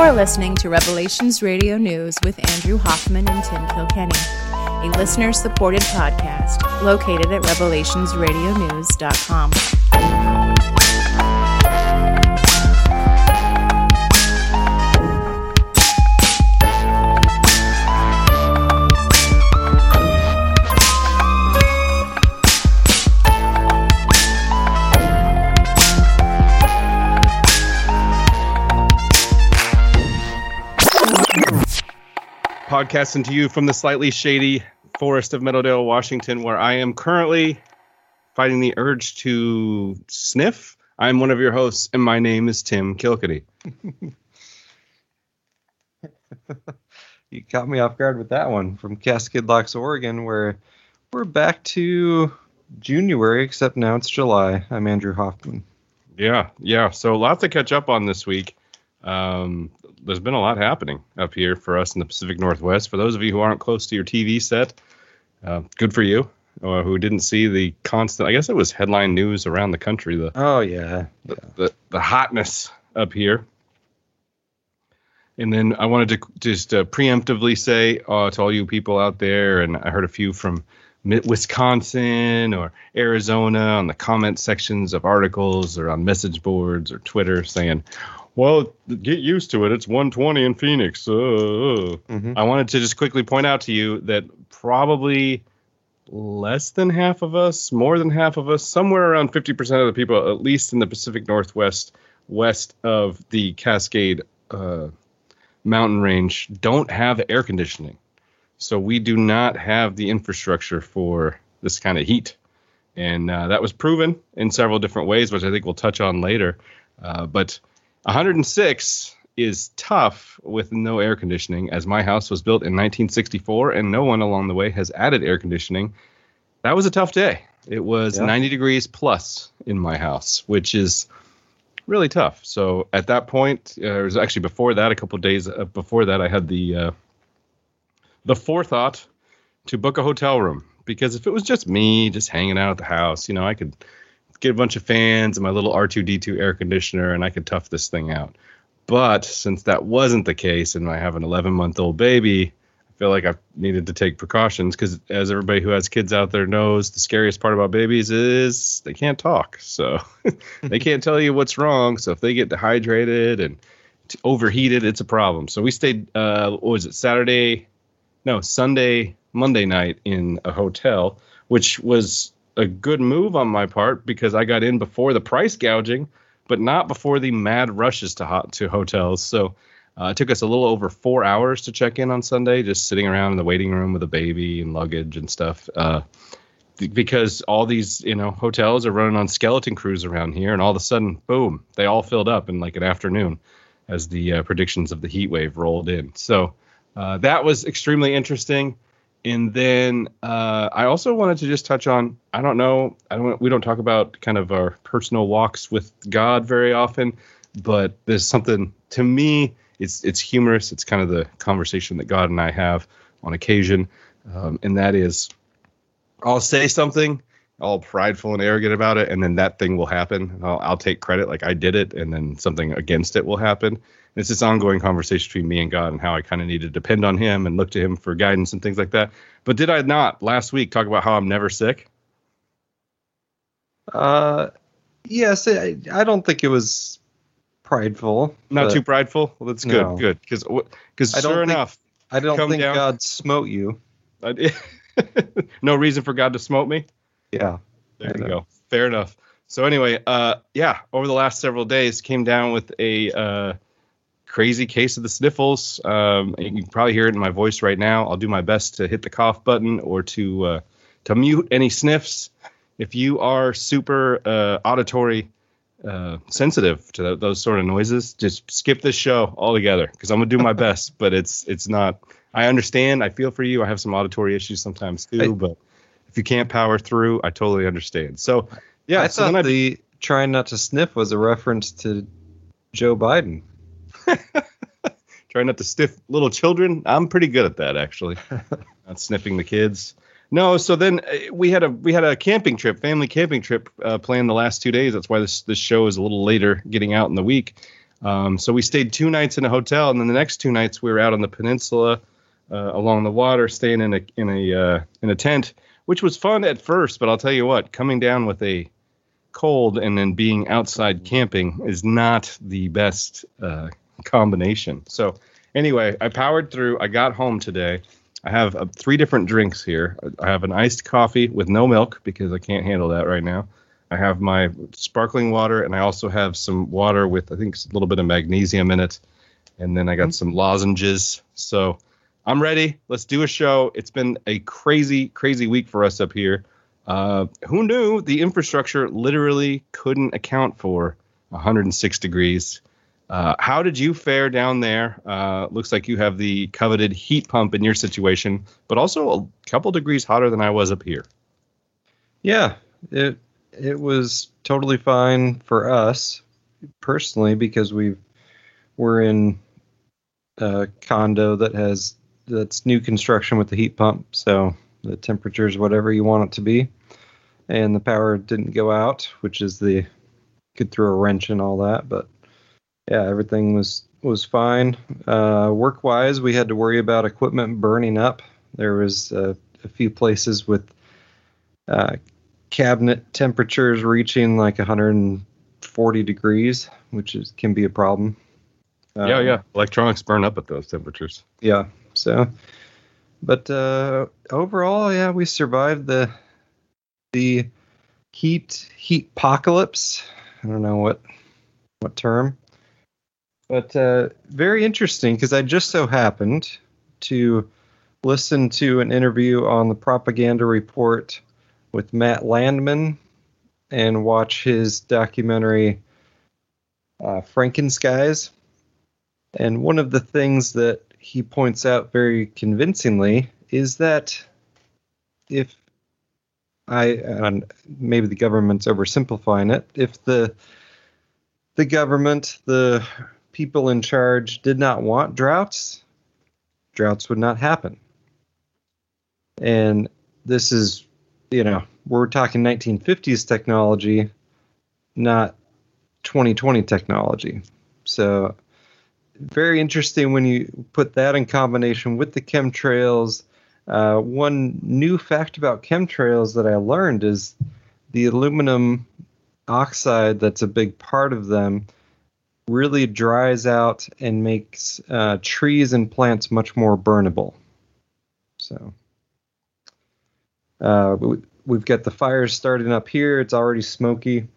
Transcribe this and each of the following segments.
You're listening to Revelations Radio News with Andrew Hoffman and Tim Kilkenny, a listener supported podcast located at revelationsradionews.com. podcasting to you from the slightly shady forest of Meadowdale, Washington, where I am currently fighting the urge to sniff. I'm one of your hosts, and my name is Tim Kilkenny. you caught me off guard with that one from Cascade Locks, Oregon, where we're back to January, except now it's July. I'm Andrew Hoffman. Yeah, yeah. So lots to catch up on this week. Um, there's been a lot happening up here for us in the Pacific Northwest. For those of you who aren't close to your TV set, uh, good for you. Or who didn't see the constant? I guess it was headline news around the country. The oh yeah, the, the, the hotness up here. And then I wanted to just uh, preemptively say uh, to all you people out there, and I heard a few from Wisconsin or Arizona on the comment sections of articles or on message boards or Twitter saying, well, get used to it. It's 120 in Phoenix. Uh, mm-hmm. I wanted to just quickly point out to you that probably less than half of us, more than half of us, somewhere around 50% of the people, at least in the Pacific Northwest, west of the Cascade uh, mountain range, don't have air conditioning. So we do not have the infrastructure for this kind of heat. And uh, that was proven in several different ways, which I think we'll touch on later. Uh, but 106 is tough with no air conditioning, as my house was built in 1964 and no one along the way has added air conditioning. That was a tough day. It was yeah. 90 degrees plus in my house, which is really tough. So at that point, uh, it was actually before that, a couple days uh, before that, I had the uh, the forethought to book a hotel room because if it was just me just hanging out at the house, you know, I could get a bunch of fans and my little R2D2 air conditioner, and I could tough this thing out. But since that wasn't the case, and I have an 11 month old baby, I feel like I needed to take precautions because, as everybody who has kids out there knows, the scariest part about babies is they can't talk. So they can't tell you what's wrong. So if they get dehydrated and overheated, it's a problem. So we stayed, uh, what was it, Saturday? No, Sunday, Monday night in a hotel, which was a good move on my part because I got in before the price gouging, but not before the mad rushes to hot to hotels. So uh, it took us a little over four hours to check in on Sunday, just sitting around in the waiting room with a baby and luggage and stuff. Uh, because all these you know hotels are running on skeleton crews around here, and all of a sudden, boom, they all filled up in like an afternoon as the uh, predictions of the heat wave rolled in. So uh, that was extremely interesting and then uh, I also wanted to just touch on I don't know I don't we don't talk about kind of our personal walks with God very often, but there's something to me it's it's humorous. It's kind of the conversation that God and I have on occasion, um, and that is I'll say something all prideful and arrogant about it, and then that thing will happen. I'll, I'll take credit like I did it, and then something against it will happen it's this ongoing conversation between me and God and how I kind of need to depend on Him and look to Him for guidance and things like that. But did I not last week talk about how I'm never sick? Uh, yes. I, I don't think it was prideful. Not too prideful. Well, that's good. No. Good because because sure think, enough, I don't think down, God smote you. no reason for God to smote me. Yeah. There you go. Fair enough. So anyway, uh, yeah, over the last several days, came down with a uh, crazy case of the sniffles. Um, you can probably hear it in my voice right now. I'll do my best to hit the cough button or to uh, to mute any sniffs. If you are super uh, auditory uh, sensitive to th- those sort of noises, just skip this show altogether because I'm gonna do my best. But it's it's not. I understand. I feel for you. I have some auditory issues sometimes too. I, but if you can't power through, I totally understand. So yeah, I so thought the trying not to sniff was a reference to Joe Biden. Trying not to stiff little children. I'm pretty good at that actually. not sniffing the kids. No, so then uh, we had a we had a camping trip, family camping trip uh, planned the last two days. That's why this this show is a little later getting out in the week. Um, so we stayed two nights in a hotel, and then the next two nights we were out on the peninsula uh, along the water, staying in a in a uh, in a tent, which was fun at first. But I'll tell you what, coming down with a cold and then being outside camping is not the best uh, combination. So anyway, I powered through. I got home today. I have uh, three different drinks here. I have an iced coffee with no milk because I can't handle that right now. I have my sparkling water, and I also have some water with I think a little bit of magnesium in it, and then I got some lozenges. So I'm ready. Let's do a show. It's been a crazy, crazy week for us up here. Uh, who knew the infrastructure literally couldn't account for 106 degrees? Uh, how did you fare down there? Uh, looks like you have the coveted heat pump in your situation, but also a couple degrees hotter than I was up here. Yeah, it it was totally fine for us personally because we we're in a condo that has that's new construction with the heat pump, so the temperature is whatever you want it to be, and the power didn't go out, which is the could throw a wrench and all that, but yeah, everything was was fine. Uh, work wise, we had to worry about equipment burning up. There was uh, a few places with uh, cabinet temperatures reaching like 140 degrees, which is can be a problem. yeah, Um, yeah. Electronics burn up at those temperatures. yeah. So, but uh, overall, yeah, we survived the the heat heat apocalypse. I don't know what what term, but uh, very interesting because I just so happened to listen to an interview on the Propaganda Report with Matt Landman and watch his documentary uh, Frankenskies. And one of the things that he points out very convincingly is that if I maybe the government's oversimplifying it, if the the government, the people in charge did not want droughts, droughts would not happen. And this is, you know, we're talking 1950s technology, not 2020 technology. So very interesting when you put that in combination with the chemtrails. Uh, one new fact about chemtrails that I learned is the aluminum oxide that's a big part of them really dries out and makes uh, trees and plants much more burnable. So uh, we, we've got the fires starting up here. It's already smoky.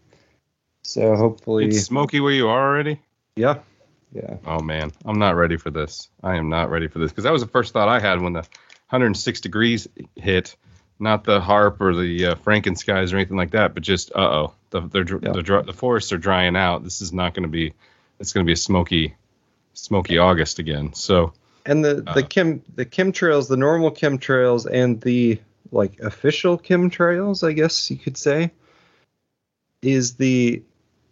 So hopefully, It's smoky where you are already. yeah, yeah. Oh man, I'm not ready for this. I am not ready for this because that was the first thought I had when the 106 degrees hit. Not the harp or the uh, Frankenskies or anything like that, but just uh oh, the Yeah. the the forests are drying out. This is not going to be. It's going to be a smoky, smoky August again. So And the the Uh. chem the chemtrails, the normal chemtrails, and the like official chemtrails, I guess you could say, is the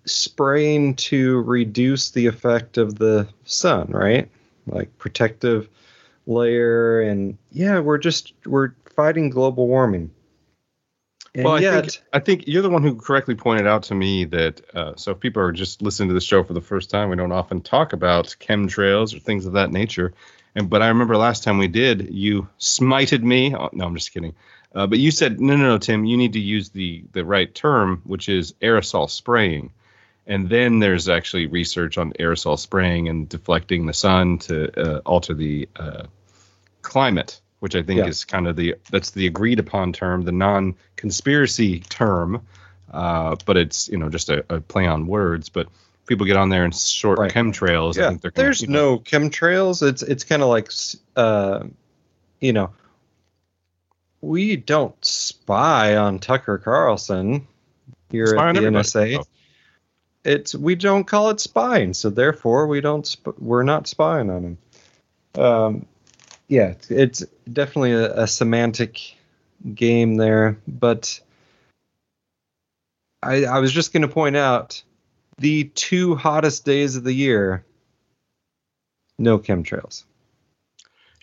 spraying to reduce the effect of the sun, right? Like protective layer, and yeah, we're just we're fighting global warming. And well, I yet, think I think you're the one who correctly pointed out to me that uh, so if people are just listening to the show for the first time, we don't often talk about chemtrails or things of that nature. And but I remember last time we did, you smited me. Oh, no, I'm just kidding. Uh, but you said no, no, no, Tim. You need to use the the right term, which is aerosol spraying. And then there's actually research on aerosol spraying and deflecting the sun to uh, alter the uh, climate, which I think Yeah. is kind of the that's the agreed upon term, the non-conspiracy term. Uh, but it's you know just a, a play on words. But people get on there and short Right. chemtrails. I yeah, think they're gonna, there's you know, no chemtrails. It's it's kind of like, uh, you know, we don't spy on Tucker Carlson here Spy at the. NSA. Oh. It's we don't call it spying, so therefore we don't sp- we're not spying on him. Um, yeah, it's, definitely a, a semantic game there, but I I was just going to point out the two hottest days of the year no chemtrails.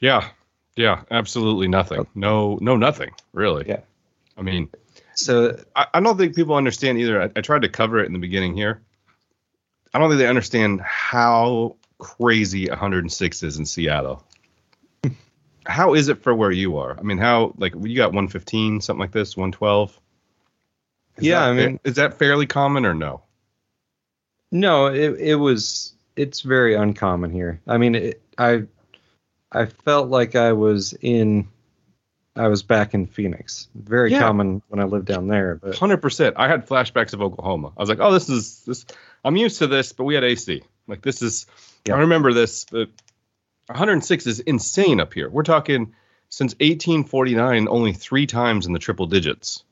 Yeah, yeah, absolutely nothing. Oh. No, no, nothing really. Yeah. I mean, So I, I don't think people understand either. I, I tried to cover it in the beginning here. I don't think they understand how crazy 106 is in Seattle. How is it for where you are? I mean, how like you got 115, something like this, 112? Is Yeah, I mean- is that fairly common or no? No, it it was it's very uncommon here. I mean, it, I I felt like I was in I was back in Phoenix. Very Yeah. common when I lived down there, but Hundred percent. I had flashbacks of Oklahoma. I was like, oh, this is this. I'm used to this, but we had AC. Like this is. Yeah. I remember this, but 106 is insane up here. We're talking since 1849, only three times in the triple digits.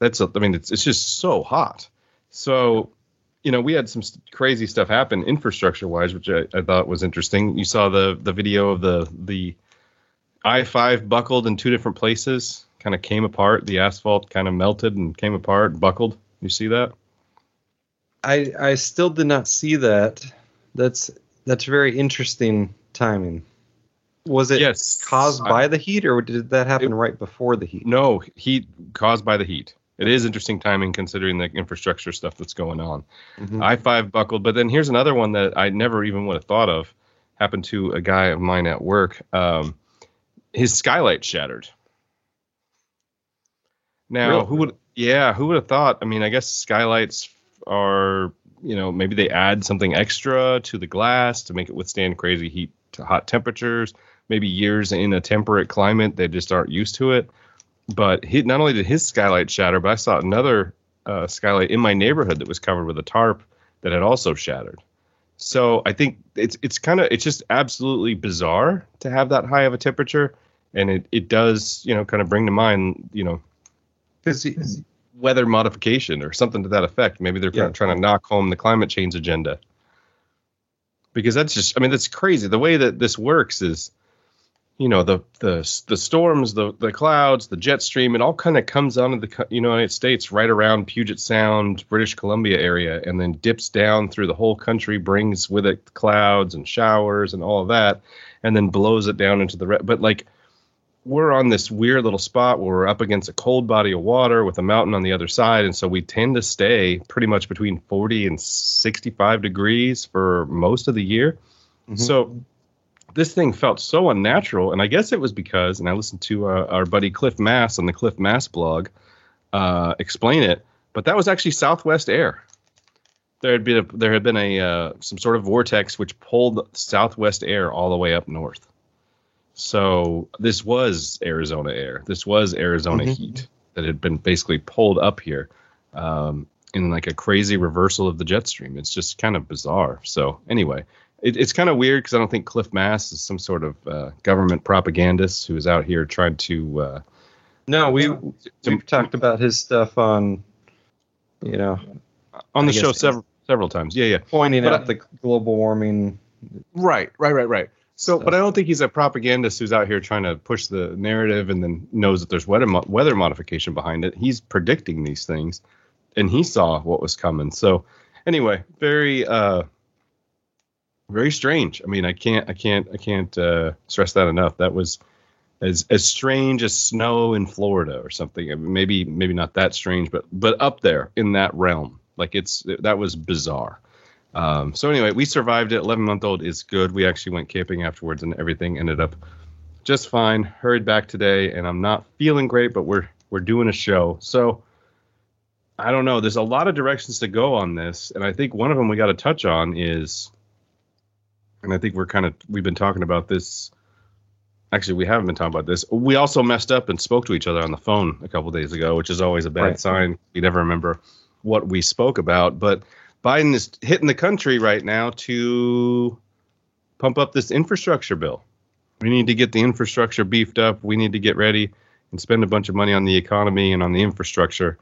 That's. A, I mean, it's it's just so hot. So, you know, we had some st- crazy stuff happen infrastructure wise, which I, I thought was interesting. You saw the the video of the the I five buckled in two different places, kind of came apart. The asphalt kind of melted and came apart, buckled. You see that? I I still did not see that. That's that's very interesting timing. Was it Yes. caused I- by the heat, or did that happen It- right before the heat? No, heat caused by the heat. It is interesting timing considering the infrastructure stuff that's going on. Mhm. I five buckled, but then here's another one that I never even would have thought of. Happened to a guy of mine at work. Um, his skylight shattered. Now, Really? who would? Yeah, who would have thought? I mean, I guess skylights are, you know, maybe they add something extra to the glass to make it withstand crazy heat to hot temperatures. Maybe years in a temperate climate, they just aren't used to it. But he, not only did his skylight shatter, but I saw another uh, skylight in my neighborhood that was covered with a tarp that had also shattered. So I think it's it's kind of it's just absolutely bizarre to have that high of a temperature, and it it does you know kind of bring to mind you know 'Cause he- weather modification or something to that effect. Maybe they're Yeah. trying to knock home the climate change agenda. Because that's just, I mean, that's crazy. The way that this works is, you know, the the the storms, the the clouds, the jet stream, it all kind of comes onto the co- United States right around Puget Sound, British Columbia area, and then dips down through the whole country, brings with it clouds and showers and all of that, and then blows it down into the re- but like we're on this weird little spot where we're up against a cold body of water with a mountain on the other side. And so we tend to stay pretty much between 40 and 65 degrees for most of the year. Mhm. so this thing felt so unnatural. And i guess it was because and i listened to uh, our buddy cliff mass on the cliff mass blog uh, explain it but that was actually southwest air. There had been a, there had been a uh, some sort of vortex which pulled southwest air all the way up north so this was Arizona air. This was Arizona Mhm. heat that had been basically pulled up here um, in like a crazy reversal of the jet stream. It's just kind of bizarre. So anyway, it, it's kind of weird because I don't think Cliff Mass is some sort of uh, government propagandist who is out here trying to. Uh, no, we to- we've talked about his stuff on, you know, on the show several several times. Yeah, yeah. pointing But out I- the global warming. Right, right, right, right. So, but I don't think he's a propagandist who's out here trying to push the narrative and then knows that there's weather mo- weather modification behind it. He's predicting these things, and he saw what was coming. So, anyway, very, uh, very strange. I mean, I can't, I can't, I can't uh, stress that enough. That was as as strange as snow in Florida or something. I mean, maybe, maybe not that strange, but but up there in that realm. Like it's that was bizarre. Um, so anyway, we survived it. Eleven month old is good. We actually went camping afterwards, and everything ended up just fine. Hurried back today, and I'm not feeling great, but we're we're doing a show. So I don't know. There's a lot of directions to go on this, and I think one of them we got to touch on is, and I think we're kind of we've been talking about this. Actually, we haven't been talking about this. We also messed up and spoke to each other on the phone a couple days ago, which is always a bad Right. sign. You never remember what we spoke about, but Biden is hitting the country right now to pump up this infrastructure bill. We need to get the infrastructure beefed up. We need to get ready and spend a bunch of money on the economy and on the infrastructure.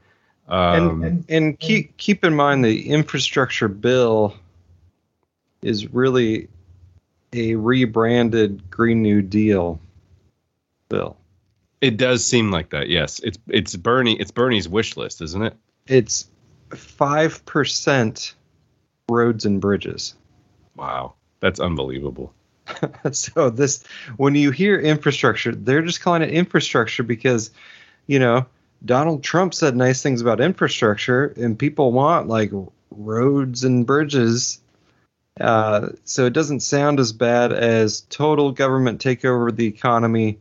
Um, and and, and keep keep in mind the infrastructure bill is really a rebranded Green New Deal bill. it does seem like that. Yes, it's it's Bernie. It's Bernie's wish list, isn't it? It's five percent roads and bridges. Wow, that's unbelievable. so this when you hear infrastructure, they're just calling it infrastructure because, you know, Donald Trump said nice things about infrastructure and people want like roads and bridges. Uh, so it doesn't sound as bad as total government takeover of the economy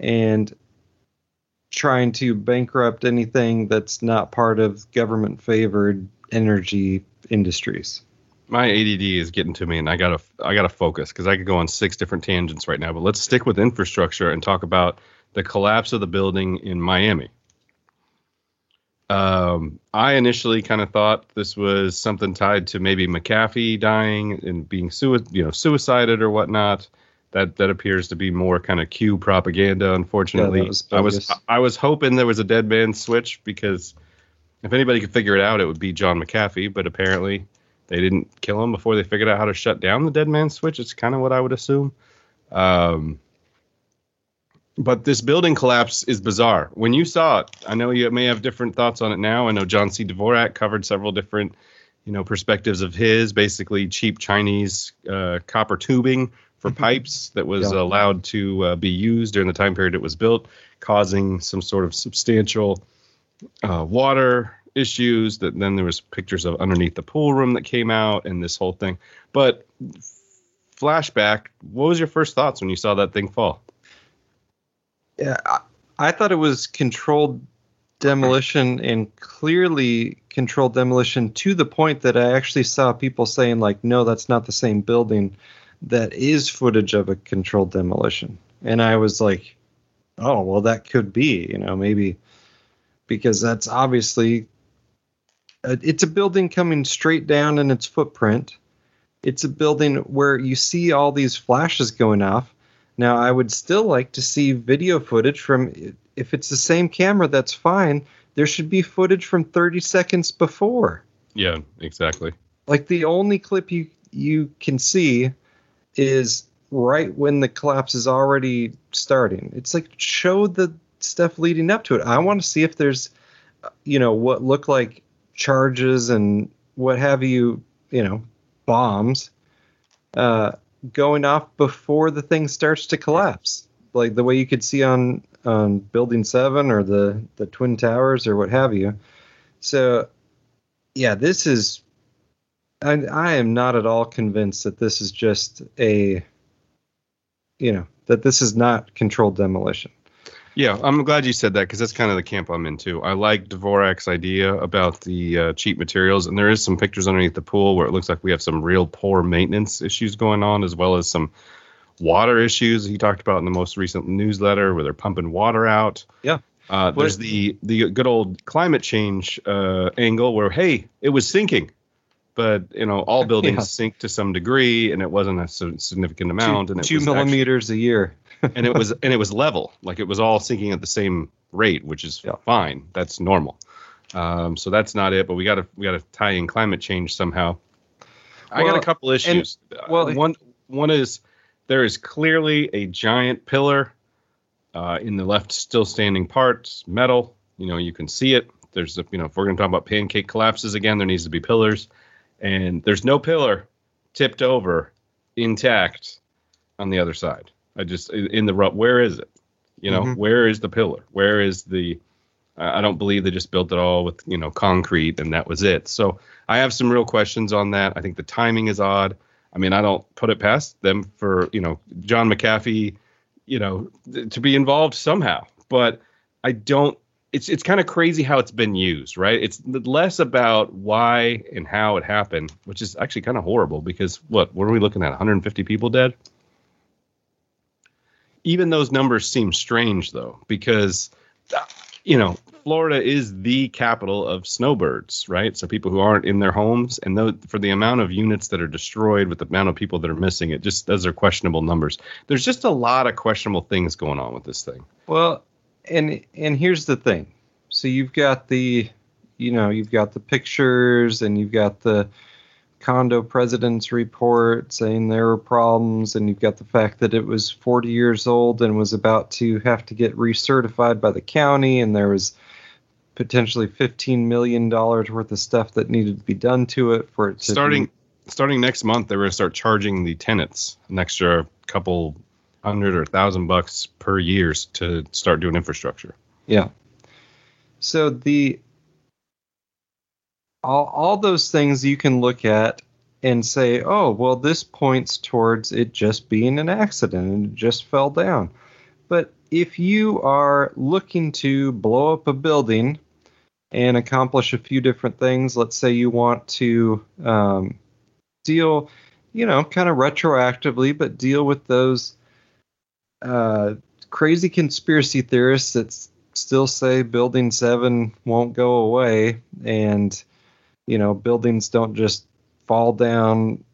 and trying to bankrupt anything that's not part of government favored energy industries. My ADD is getting to me, and I gotta I gotta focus because I could go on six different tangents right now. But let's stick with infrastructure and talk about the collapse of the building in Miami. Um, I initially kind of thought this was something tied to maybe McAfee dying and being sui- you know suicided or whatnot. That that appears to be more kind of Q propaganda. Unfortunately, Yeah, was I was. I was hoping there was a dead man switch because if anybody could figure it out, it would be John McAfee. But apparently, they didn't kill him before they figured out how to shut down the dead man switch. It's kind of what I would assume. Um, but this building collapse is bizarre. When you saw it, I know you may have different thoughts on it now. I know John C. Dvorak covered several different, you know, perspectives of his, basically cheap Chinese uh, copper tubing for pipes that was Yeah. allowed to uh, be used during the time period it was built, causing some sort of substantial uh, water issues. That then there was pictures of underneath the pool room that came out, and this whole thing. But flashback, what was your first thoughts when you saw that thing fall? Yeah, I, I thought it was controlled demolition and clearly controlled demolition to the point that I actually saw people saying like, no, that's not the same building. That is footage of a controlled demolition, and I was like, oh, well, that could be, you know, maybe because that's obviously uh, it's a building coming straight down in its footprint. It's a building where you see all these flashes going off. Now, I would still like to see video footage from, if it's the same camera, that's fine. There should be footage from 30 seconds before. Yeah, exactly. Like the only clip you you can see is right when the collapse is already starting. It's like show the stuff leading up to it. I want to see if there's, you know, what look like charges and what have you, you know, bombs, uh, going off before the thing starts to collapse, like the way you could see on on Building Seven or the the Twin Towers or what have you. So, yeah, this is. I, I am not at all convinced that this is just a, you know, that this is not controlled demolition. Yeah, I'm glad you said that because that's kind of the camp I'm in too. I like Dvorak's idea about the uh, cheap materials, and there is some pictures underneath the pool where it looks like we have some real poor maintenance issues going on, as well as some water issues he talked about in the most recent newsletter where they're pumping water out. Yeah. Uh, there's the the good old climate change uh, angle where hey, it was sinking, but you know all buildings Yeah. sink to some degree, and it wasn't a significant amount, two and it two was actually- millimeters a year. and it was and it was level. Like it was all sinking at the same rate which is Yeah. fine. That's normal. Um, so that's not it but we got to we got to tie in climate change somehow. I got a couple issues. well, Uh, one one is there is clearly a giant pillar uh, in the left still standing part. It's metal. You know you can see it. There's a, you know if we're going to talk about pancake collapses again there needs to be pillars and there's no pillar tipped over intact on the other side i just in the rut where is it you know Mhm. where is the pillar where is the I I don't believe they just built it all with you know concrete and that was it. So I have some real questions on that. I think the timing is odd. I mean, I don't put it past them for you know John McAfee, you know, th- to be involved somehow. But I don't. It's it's kind of crazy how it's been used, right? It's less about why and how it happened, which is actually kind of horrible because what what are we looking at? 150 people dead. Even those numbers seem strange though, because uh, you know, Florida is the capital of snowbirds, right? So people who aren't in their homes, and though for the amount of units that are destroyed, with the amount of people that are missing, it just those are questionable numbers. There's just a lot of questionable things going on with this thing. Well, and and here's the thing. So you've got the, you know, you've got the pictures, and you've got the condo president's report saying there were problems, and you've got the fact that it was 40 years old and was about to have to get recertified by the county, and there was potentially 15 million dollars worth of stuff that needed to be done to it for it starting be, starting next month, they're going to start charging the tenants an extra couple hundred or thousand bucks per year to start doing infrastructure. Yeah. So the all, all those things you can look at and say, oh, well, this points towards it just being an accident and it just fell down. But if you are looking to blow up a building and accomplish a few different things, let's say you want to um, deal, you know, kind of retroactively, but deal with those uh, crazy conspiracy theorists that still say Building 7 won't go away and, you know, buildings don't just fall down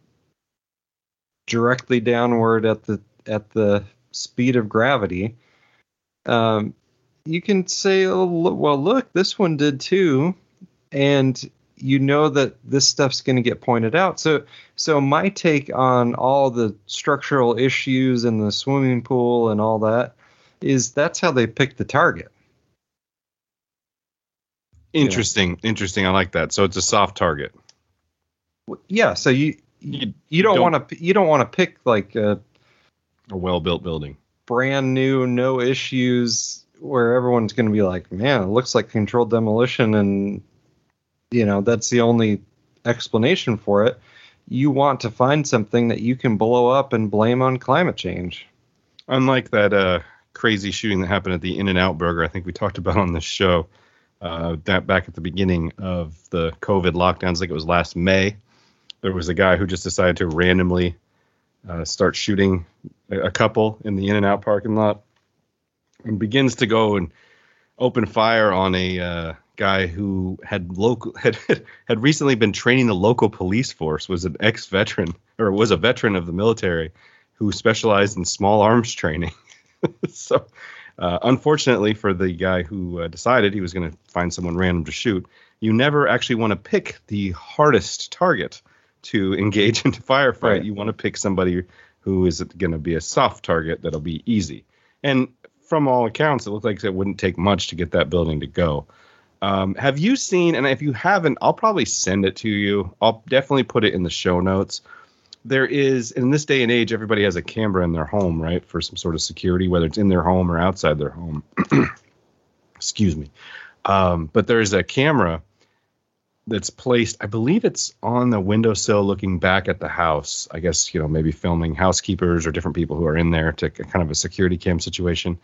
directly downward at the at the speed of gravity. Um, you can say, oh, well, look, this one did too, and you know that this stuff's going to get pointed out. So, so my take on all the structural issues in the swimming pool and all that is that's how they pick the target. Interesting, interesting. I like that. So it's a soft target. Yeah. So you you, you don't, don't want to you don't want to pick like a, a well built building, brand new, no issues, where everyone's going to be like, man, it looks like controlled demolition, and you know that's the only explanation for it. You want to find something that you can blow up and blame on climate change. Unlike that uh, crazy shooting that happened at the In and Out Burger, I think we talked about on this show. Uh, that back at the beginning of the COVID lockdowns, like it was last May, there was a guy who just decided to randomly uh, start shooting a, couple in the In and Out parking lot, and begins to go and open fire on a uh, guy who had local had had recently been training the local police force was an ex veteran or was a veteran of the military who specialized in small arms training. So uh, unfortunately for the guy who uh, decided he was going to find someone random to shoot you never actually want to pick the hardest target to engage into firefight. Right. you want to pick somebody who is going to be a soft target that'll be easy. And from all accounts it looked like it wouldn't take much to get that building to go um, have you seen, and if you haven't, I'll probably send it to you. I'll definitely put it in the show notes. There is, in this day and age, everybody has a camera in their home, right, for some sort of security, whether it's in their home or outside their home. Excuse me. Um, but there's a camera that's placed, I believe it's on the windowsill looking back at the house. I guess, you know, maybe filming housekeepers or different people who are in there to kind of a security cam situation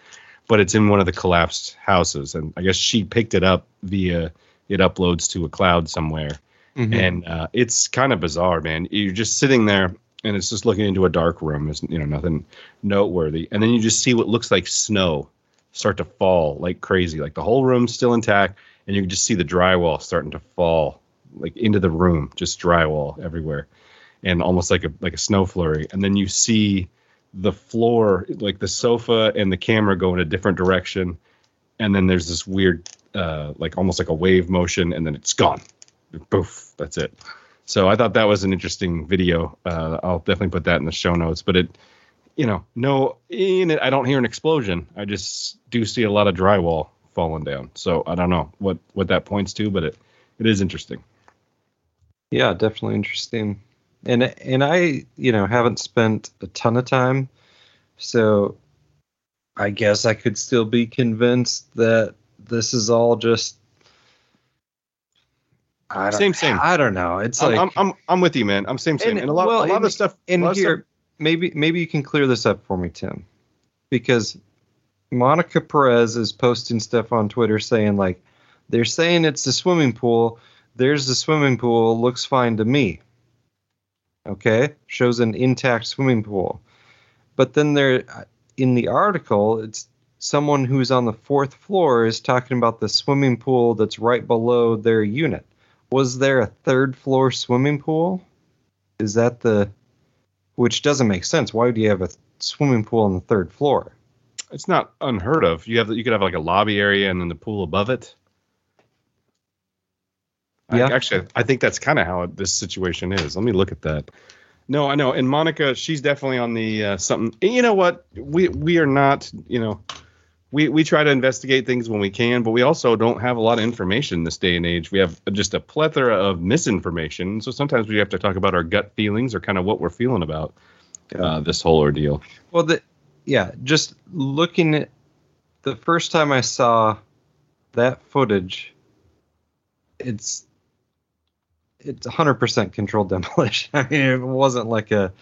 but it's in one of the collapsed houses. And I guess she picked it up via it uploads to a cloud somewhere. Mm-hmm. And uh, it's kind of bizarre, man. You're just sitting there and it's just looking into a dark room. There's you know nothing noteworthy, and then you just see what looks like snow start to fall like crazy. Like the whole room's still intact, and you can just see the drywall starting to fall like into the room, just drywall everywhere, and almost like a like a snow flurry. And then you see the floor, like the sofa and the camera go in a different direction, and then there's this weird, uh, like almost like a wave motion, and then it's gone. Poof, that's it. So I thought that was an interesting video. Uh, I'll definitely put that in the show notes. But it, you know, no, in it, I don't hear an explosion. I just do see a lot of drywall falling down. So I don't know what what that points to, but it it is interesting. Yeah, definitely interesting and and I you know haven't spent a ton of time, so I guess I could still be convinced that this is all just. I don't, same, same. I don't know. It's I'm, like I'm, I'm, I'm with you, man. I'm same, same. And, and a lot, well, a lot and, of stuff. And here, stuff. maybe, maybe you can clear this up for me, Tim, because Monica Perez is posting stuff on Twitter saying like, they're saying it's a swimming pool. There's the swimming pool. Looks fine to me okay shows an intact swimming pool. But then there in the article it's someone who's on the fourth floor is talking about the swimming pool that's right below their unit. Was there a third floor swimming pool? Is that the which doesn't make sense. Why would you have a swimming pool on the third floor? It's not unheard of. You have you could have like a lobby area and then the pool above it yeah. I, actually, I think that's kind of how this situation is. Let me look at that. No, I know. And Monica, she's definitely on the uh, something. You know what? We we are not. You know, we we try to investigate things when we can, but we also don't have a lot of information this day and age. We have just a plethora of misinformation. So sometimes we have to talk about our gut feelings or kind of what we're feeling about uh, this whole ordeal. Well, the yeah, just looking at the first time I saw that footage, it's it's 100% controlled demolition. I mean, it wasn't like a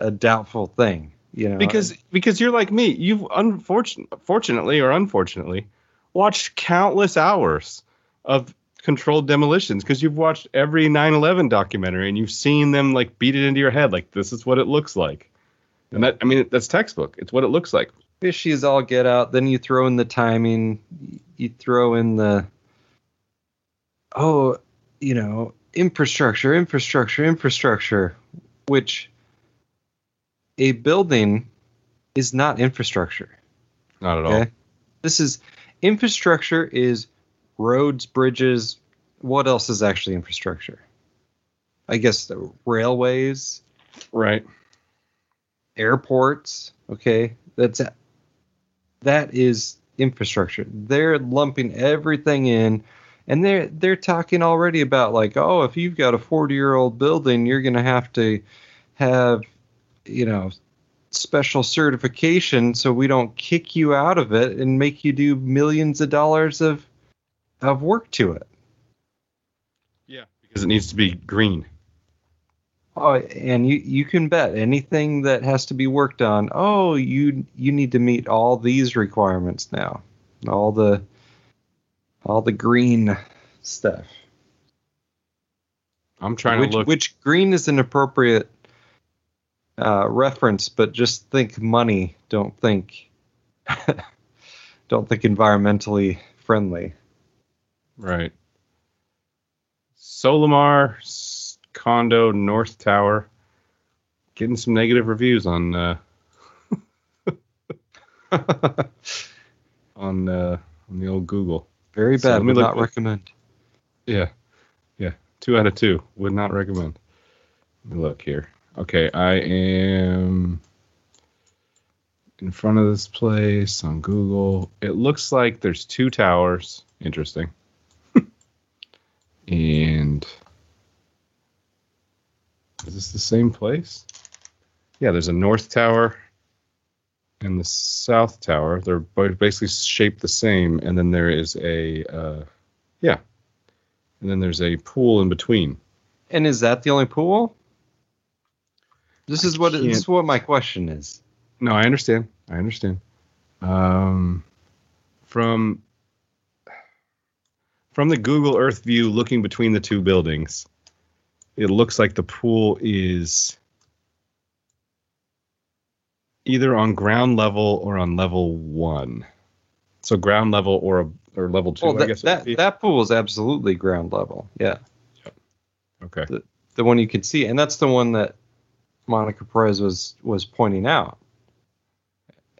a doubtful thing, you know. because because you're like me you've unfortunately fortunately or unfortunately watched countless hours of controlled demolitions because you've watched every 9-11 documentary and you've seen them like beat it into your head like this is what it looks like and that i mean that's textbook it's what it looks like fishy as all get out. Then you throw in the timing. You throw in the oh, you know, infrastructure, infrastructure, infrastructure, which a building is not infrastructure. not at all This is infrastructure is roads, bridges. What else is actually infrastructure? I guess the railways, right airports. Okay, that's that is infrastructure. They're lumping everything in, and they're they're talking already about like, oh, if you've got a forty year old building, you're gonna have to have, you know, special certification so we don't kick you out of it and make you do millions of dollars of of work to it. yeah because it needs to be green Oh, and you you can bet anything that has to be worked on. Oh, you you need to meet all these requirements now. All the all the green stuff. i'm trying which, to look which green is an appropriate uh, reference, but just think money. Don't think don't think environmentally friendly. right solamar condo north tower getting some negative reviews on uh on uh on the old google Very bad. me Would not at- recommend. Yeah. Yeah. Two out of two. Would not recommend. Let me look here. Okay, I am in front of this place on Google. It looks like there's two towers. Interesting. and is this the same place? Yeah, there's a north tower and the south tower. They're both basically shaped the same, and then there is a uh, yeah, and then there's a pool in between. And is that the only pool? This is what this can't- is what my question is. No, I understand. I understand. Um, from from the Google Earth view, looking between the two buildings, it looks like the pool is either on ground level or on level one. So ground level or a, or level two. Well, I that guess that, that pool is absolutely ground level. Yeah, okay. the one you can see, and that's the one that Monica Perez was was pointing out,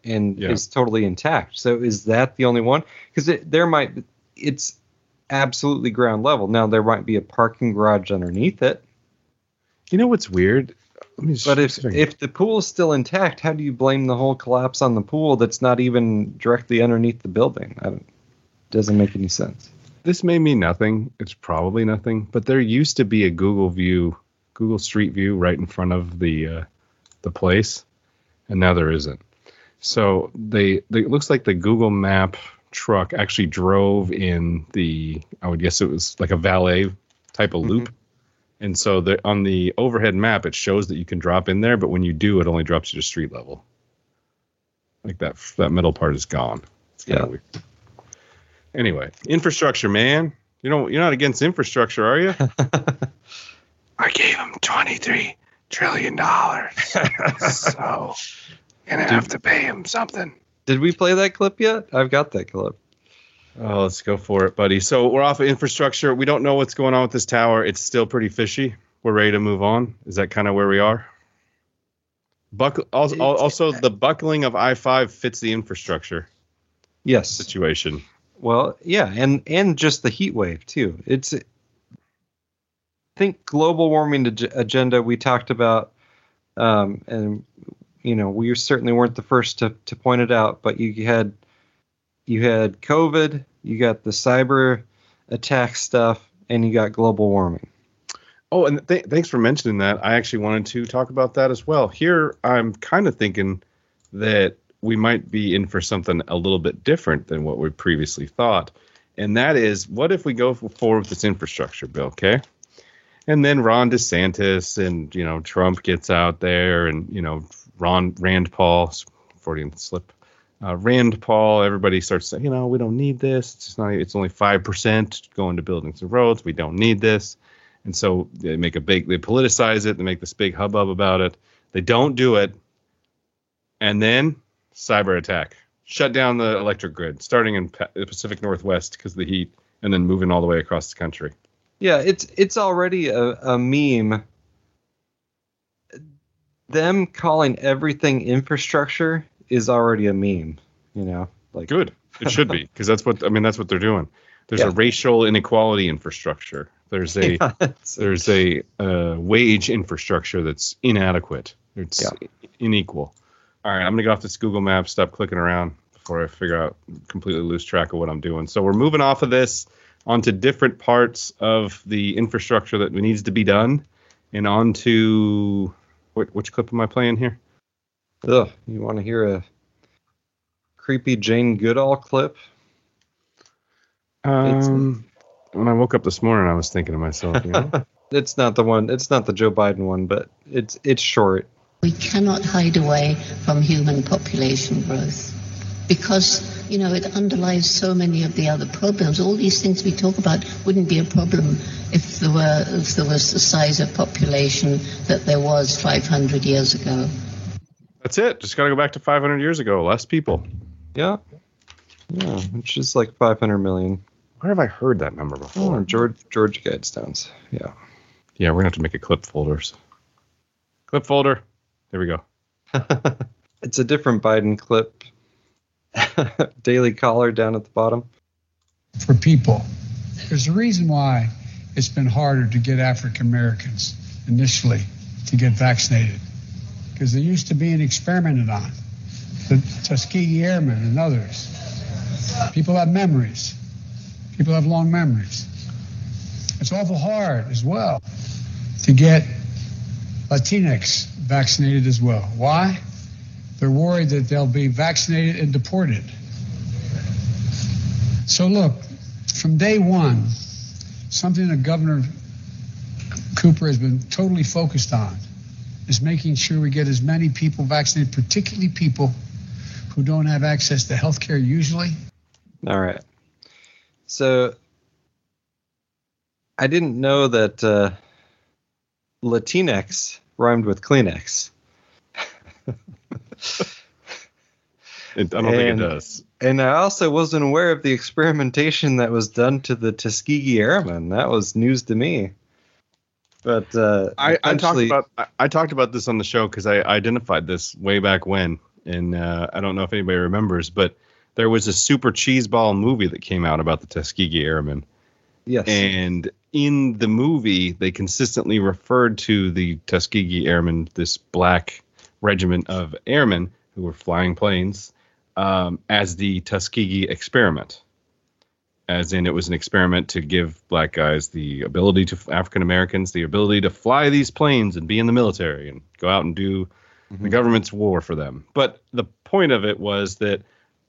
and Yeah. is totally intact. So is that the only one? Because there might be- it's absolutely ground level. Now there might be a parking garage underneath it, You know what's weird? Let me just but if see I can- if the pool is still intact, how do you blame the whole collapse on the pool that's not even directly underneath the building? I don't, doesn't make any sense. this may mean nothing. It's probably nothing, but there used to be a Google View, Google Street View right in front of the uh, the place, and now there isn't. So they, they it looks like the Google Map truck actually drove in the I would guess it was like a valet type of loop. And so the, on the overhead map, it shows that you can drop in there, but when you do, it only drops you to street level. Like that, that middle part is gone. It's kinda Yeah. weird. Anyway, infrastructure, man. You know, you're not against infrastructure, are you? I gave him twenty-three trillion dollars, so gonna have to pay him something. Did we play that clip yet? I've got that clip. Oh, let's go for it, buddy. So we're off of infrastructure. We don't know what's going on with this tower. It's still pretty fishy. We're ready to move on. Is that kind of where we are? Buck, also, also, the buckling of I five fits the infrastructure Yes. situation. Well, yeah, and and just the heat wave too. It's I think global warming ag- agenda we talked about, um, and you know we certainly weren't the first to to point it out. But you had you had COVID, you got the cyber attack stuff, and you got global warming. Oh, and th- thanks for mentioning that. I actually wanted to talk about that as well. Here, I'm kind of thinking that we might be in for something a little bit different than what we previously thought. And that is, what if we go forward with this infrastructure bill, okay? and then Ron DeSantis and you know Trump gets out there, and you know Ron Rand Paul, Freudian slip. Uh, Rand Paul, everybody starts saying, you know, we don't need this. It's not. It's only five percent going to buildings and roads. We don't need this, and so they make a big. They politicize it. They make this big hubbub about it. They don't do it, and then cyber attack, shut down the electric grid, starting in the Pacific Northwest because of the heat, and then moving all the way across the country. Yeah, it's it's already a, a meme. Them calling everything infrastructure is already a meme. You know, like Good. It should be because that's what I mean. That's what they're doing. There's Yeah. a racial inequality infrastructure. There's a Yeah, there's a uh, wage infrastructure that's inadequate. It's Yeah. unequal. All right, I'm gonna go off this Google Maps. Stop clicking around before I figure out completely lose track of what I'm doing. So we're moving off of this onto different parts of the infrastructure that needs to be done, and onto what which clip am I playing here? Ugh, you want to hear a creepy Jane Goodall clip? Um, when I woke up this morning, I was thinking to myself, you know, It's not the one. It's not the Joe Biden one, but it's it's short. We cannot hide away from human population growth because, you know, it underlies so many of the other problems. All these things we talk about wouldn't be a problem if there were if there was the size of population that there was 500 years ago. That's it. Just got to go back to 500 years ago. Less people. Yeah, yeah. It's just like 500 million. Where have I heard that number before? Oh, George Georgia Guidestones. Yeah. Yeah, we're gonna have to make a clip folders. Clip folder. There we go. it's a different Biden clip. Daily Caller down at the bottom. for people. There's a reason why it's been harder to get African Americans initially to get vaccinated because they used to being experimented on. The Tuskegee Airmen and others. People have memories. People have long memories. It's awful hard as well to get Latinx vaccinated as well. Why? They're worried that they'll be vaccinated and deported. So look, from day one, something that Governor Cooper has been totally focused on is making sure we get as many people vaccinated, particularly people who don't have access to health care usually. All right. So I didn't know that uh, Latinx rhymed with Kleenex. It, I don't think it does. And I also wasn't aware of the experimentation that was done to the Tuskegee Airmen. That was news to me. But uh, I, I talked about I, I talked about this on the show because I identified this way back when, and uh, I don't know if anybody remembers, but there was a Super Cheeseball movie that came out about the Tuskegee Airmen. yes, And in the movie, they consistently referred to the Tuskegee Airmen, this black regiment of airmen who were flying planes, um, as the Tuskegee experiment. As in, it was an experiment to give black guys the ability to African Americans the ability to fly these planes and be in the military and go out and do the government's war for them. But the point of it was that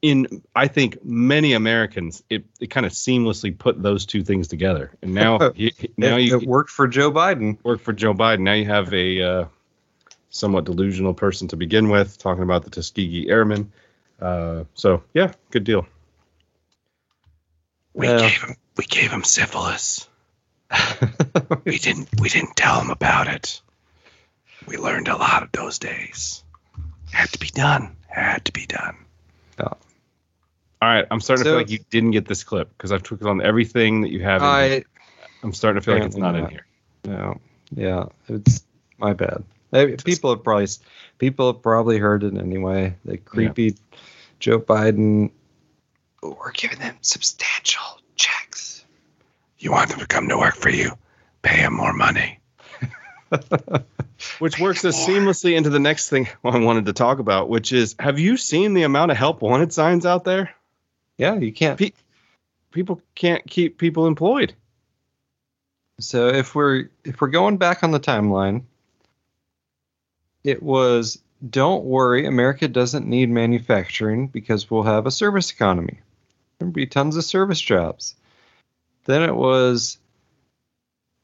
in I think many Americans it, it kind of seamlessly put those two things together. And now you, now it, you it worked for Joe Biden. Worked for Joe Biden. Now you have a uh, somewhat delusional person to begin with talking about the Tuskegee Airmen. Uh, so yeah, good deal. We Yeah. gave him we gave him syphilis. we didn't we didn't tell him about it. We learned a lot of those days. Had to be done. Had to be done. Yeah. All right, I'm starting to feel like you didn't get this clip because I've took on everything that you have. I I'm starting to feel like it's not Apparently in here. no, yeah, it's my bad. People have probably people have probably heard it anyway. The creepy Joe Biden. We're giving them substantial checks. You want them to come to work for you, pay them more money. which works as seamlessly into the next thing I wanted to talk about, which is have you seen the amount of help wanted signs out there? Yeah, you can't. Pe- People can't keep people employed. So if we're if we're going back on the timeline, it was don't worry, America doesn't need manufacturing because we'll have a service economy. There'll be tons of service jobs. Then it was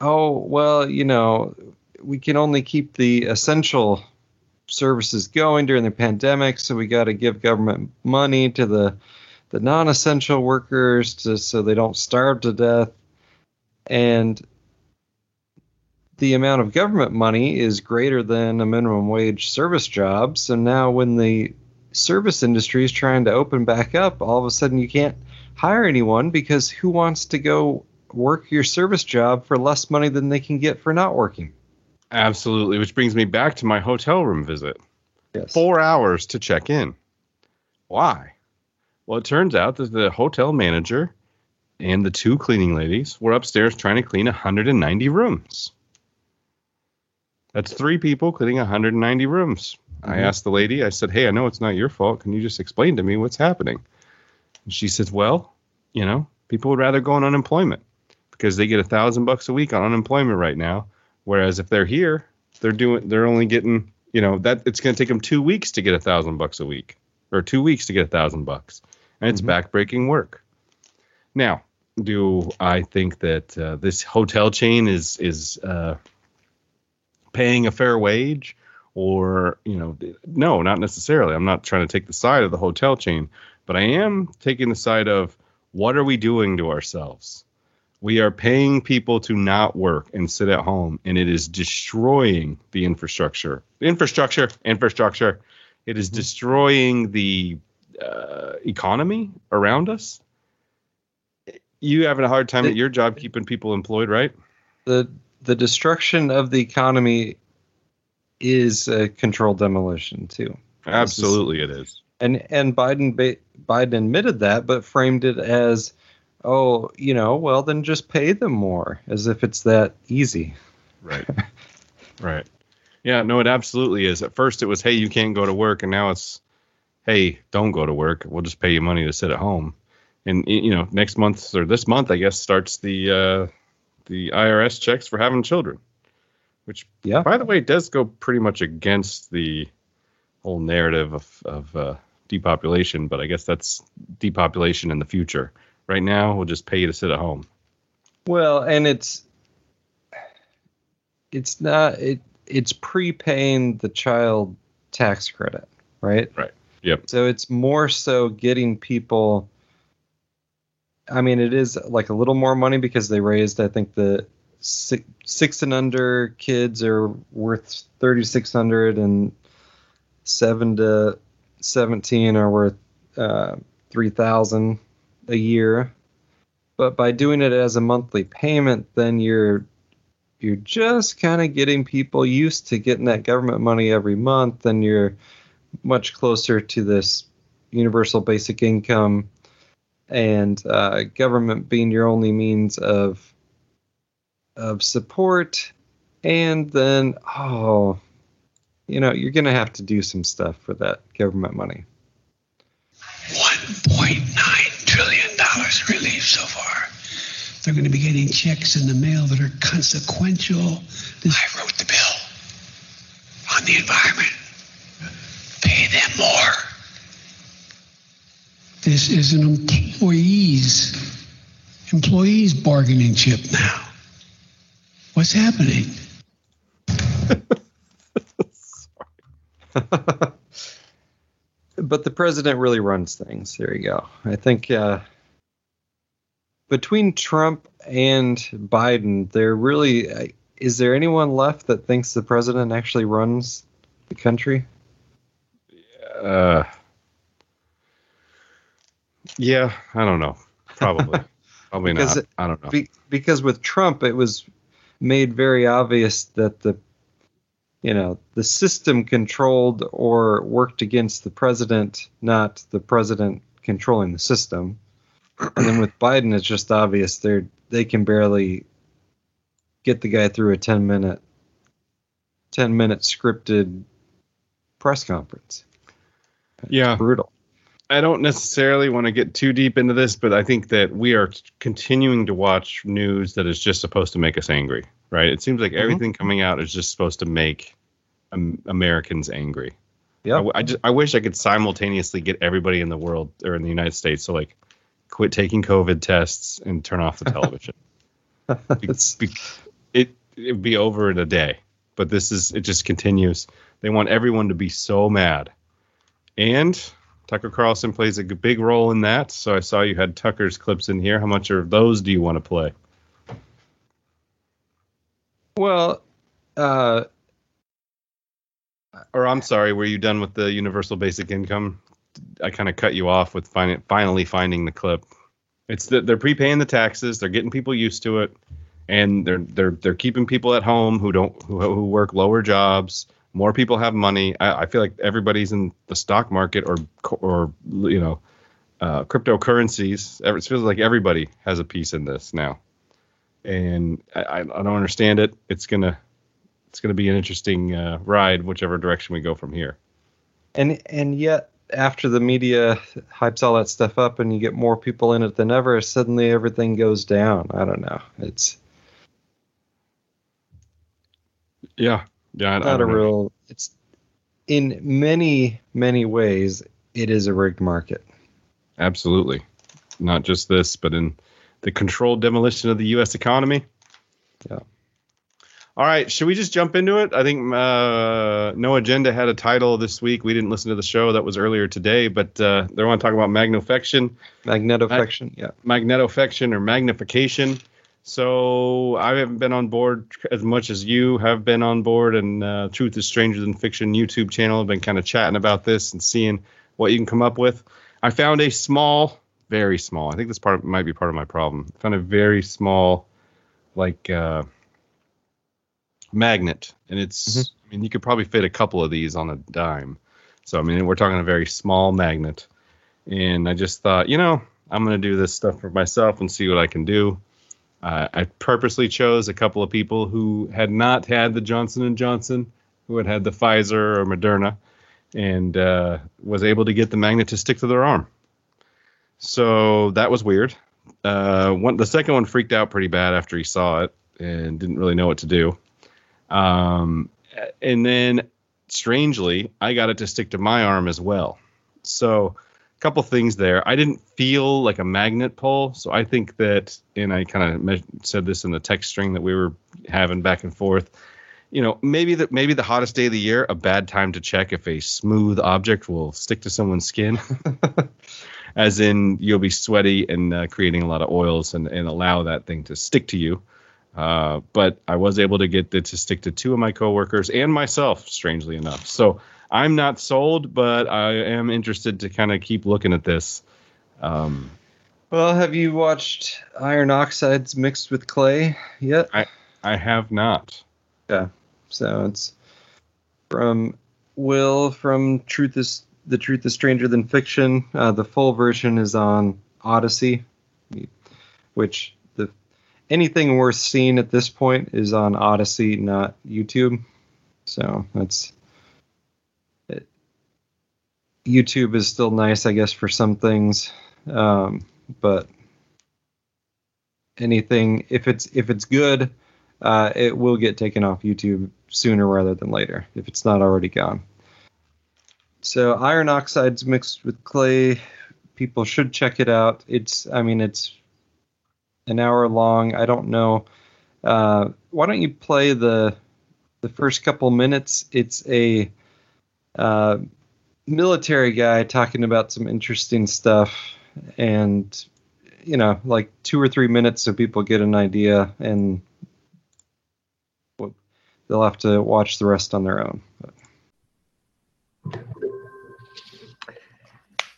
oh well, you know, we can only keep the essential services going during the pandemic, so we got to give government money to the the non-essential workers to, so they don't starve to death. And the amount of government money is greater than a minimum wage service job. So now when the service industry is trying to open back up, all of a sudden you can't hire anyone because who wants to go work your service job for less money than they can get for not working? Absolutely. Which brings me back to my hotel room visit. Yes. Four hours to check in. Why? Well, it turns out that the hotel manager and the two cleaning ladies were upstairs trying to clean 190 rooms. That's three people cleaning 190 rooms. I Mhm. asked the lady, I said, Hey, I know it's not your fault. Can you just explain to me what's happening? And she says, Well, you know, people would rather go on unemployment because they get a thousand bucks a week on unemployment right now. Whereas if they're here, they're doing, they're only getting, you know, that it's going to take them two weeks to get a thousand bucks a week or two weeks to get a thousand bucks. And it's Mhm. backbreaking work. Now, do I think that uh, this hotel chain is is uh, paying a fair wage, or you know, no, not necessarily. I'm not trying to take the side of the hotel chain, but I am taking the side of what are we doing to ourselves? We are paying people to not work and sit at home, and it is destroying the infrastructure. Infrastructure, infrastructure. It is destroying the uh, economy around us. You having a hard time The- at your job keeping people employed, right? the the destruction of the economy is a controlled demolition too. Absolutely, it is. And and Biden ba- Biden admitted that, but framed it as, oh, you know, well then just pay them more, as if it's that easy. Right. right. Yeah, no, it absolutely is. At first it was, hey, you can't go to work, and now it's, hey, don't go to work. We'll just pay you money to sit at home. And you know, next month or this month, I guess, starts the uh, the IRS checks for having children, which, Yeah. by the way, does go pretty much against the whole narrative of of uh, depopulation. But I guess that's depopulation in the future. Right now, we'll just pay you to sit at home. Well, and it's it's not it it's prepaying the child tax credit, right? Right. Yep. So it's more so getting people. I mean, it is like a little more money because they raised. I think the six, six and under kids are worth thirty six hundred, and seven to seventeen are worth uh, three thousand a year. But by doing it as a monthly payment, then you're you're just kind of getting people used to getting that government money every month, and you're much closer to this universal basic income and uh, government being your only means of of support and then oh you know you're gonna have to do some stuff for that government money $1.9 trillion relief so far. They're going to be getting checks in the mail that are consequential. I wrote the bill on the environment. Pay them more. This is an employees employees bargaining chip now. What's happening? but the president really runs things there you go i think uh, between trump and biden there really uh, is there anyone left that thinks the president actually runs the country Uh, yeah, I don't know. Probably, probably Because not. it- I don't know. Be- because with Trump, it was made very obvious that the, you know, the system controlled or worked against the president, not the president controlling the system. And then with Biden, it's just obvious they're they can barely get the guy through a ten minute, ten minute scripted press conference. yeah, Brutal. I don't necessarily want to get too deep into this, but I think that we are continuing to watch news that is just supposed to make us angry, right? It seems like Mm-hmm. everything coming out is just supposed to make um, Americans angry. I, Yeah. w- I just I wish I could simultaneously get everybody in the world or in the United States to like quit taking COVID tests and turn off the television. Be- It's- be- it would be over in a day. But this is it just continues. They want everyone to be so mad, and Tucker Carlson plays a big role in that. So I saw you had Tucker's clips in here. How much of those do you want to play? Well, uh, or I'm sorry, were you done with the universal basic income? I kind of cut you off with fin- finally finding the clip. It's that they're prepaying the taxes, they're getting people used to it, and they're they're they're keeping people at home who don't who, who work lower jobs. More people have money. I, I feel like everybody's in the stock market or or you know uh, cryptocurrencies. It feels like everybody has a piece in this now, and I, I don't understand it. It's gonna it's gonna be an interesting uh, ride, whichever direction we go from here. And and yet after the media hypes all that stuff up and you get more people in it than ever, suddenly everything goes down. I don't know. It's yeah, yeah, not a real. It's in many many ways it is a rigged market. Absolutely, not just this, but in the controlled demolition of the U.S. economy. Yeah. All right, should we just jump into it? I think uh, No Agenda had a title this week. We didn't listen to the show that was earlier today, but uh, they want to talk about magnofection. Magnetofection, yeah. Magnetofection or magnification. So I haven't been on board as much as you have been on board, and uh, Truth is Stranger Than Fiction YouTube channel. I've been kind of chatting about this and seeing what you can come up with. I found a small, very small. I think this part might be part of my problem. I found a very small, like. Uh, magnet, and it's. Mm-hmm. I mean, you could probably fit a couple of these on a dime. So I mean, we're talking a very small magnet, and I just thought, you know, I'm gonna do this stuff for myself and see what I can do. Uh, I purposely chose a couple of people who had not had the Johnson and Johnson, who had had the Pfizer or Moderna, and uh, was able to get the magnet to stick to their arm. So that was weird. Uh, one, the second one freaked out pretty bad after he saw it and didn't really know what to do. Um, and then strangely, I got it to stick to my arm as well. So couple things there. I didn't feel like a magnet pull, so I think that, and I kind of me- said this in the text string that we were having back and forth. You know, maybe the maybe the hottest day of the year, a bad time to check if a smooth object will stick to someone's skin. As in, you'll be sweaty and uh, creating a lot of oils and, and allow that thing to stick to you. Uh, but I was able to get it to stick to two of my coworkers and myself, strangely enough. So I'm not sold, but I am interested to kind of keep looking at this. Um, well, have you watched Iron Oxides mixed with clay yet? I I have not. Yeah. So it's from Will from Truth is the Truth is Stranger Than Fiction. Uh, the full version is on Odysee, which the anything worth seeing at this point is on Odysee, not YouTube. So that's. YouTube is still nice, I guess, for some things, um, but anything if it's if it's good, uh, it will get taken off YouTube sooner rather than later if it's not already gone. So iron oxides mixed with clay, people should check it out. It's I mean it's an hour long. I don't know. Uh, why don't you play the the first couple minutes? It's a uh, military guy talking about some interesting stuff, and you know, like two or three minutes so people get an idea, and they'll have to watch the rest on their own.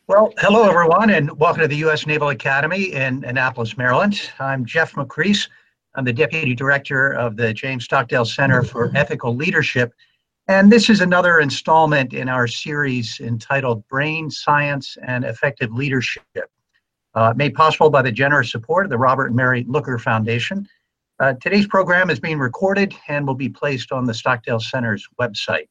Well, hello, everyone, and welcome to the U.S. Naval Academy in Annapolis, Maryland. I'm Jeff McCrease. I'm the Deputy Director of the James Stockdale Center for Ethical Leadership. And this is another installment in our series entitled Brain Science and Effective Leadership, uh, made possible by the generous support of the Robert and Mary Looker Foundation. Uh, today's program is being recorded and will be placed on the Stockdale Center's website.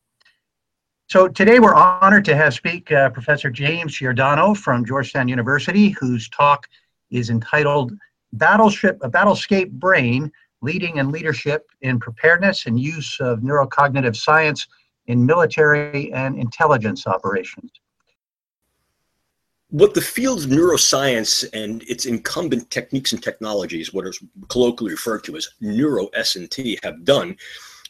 So today we're honored to have speak uh, Professor James Giordano from Georgetown University, whose talk is entitled Battleship, a Battlescape Brain, Leading and Leadership in Preparedness and Use of Neurocognitive Science in Military and Intelligence Operations. what the field of neuroscience and its incumbent techniques and technologies, what is colloquially referred to as neuro S&T, have done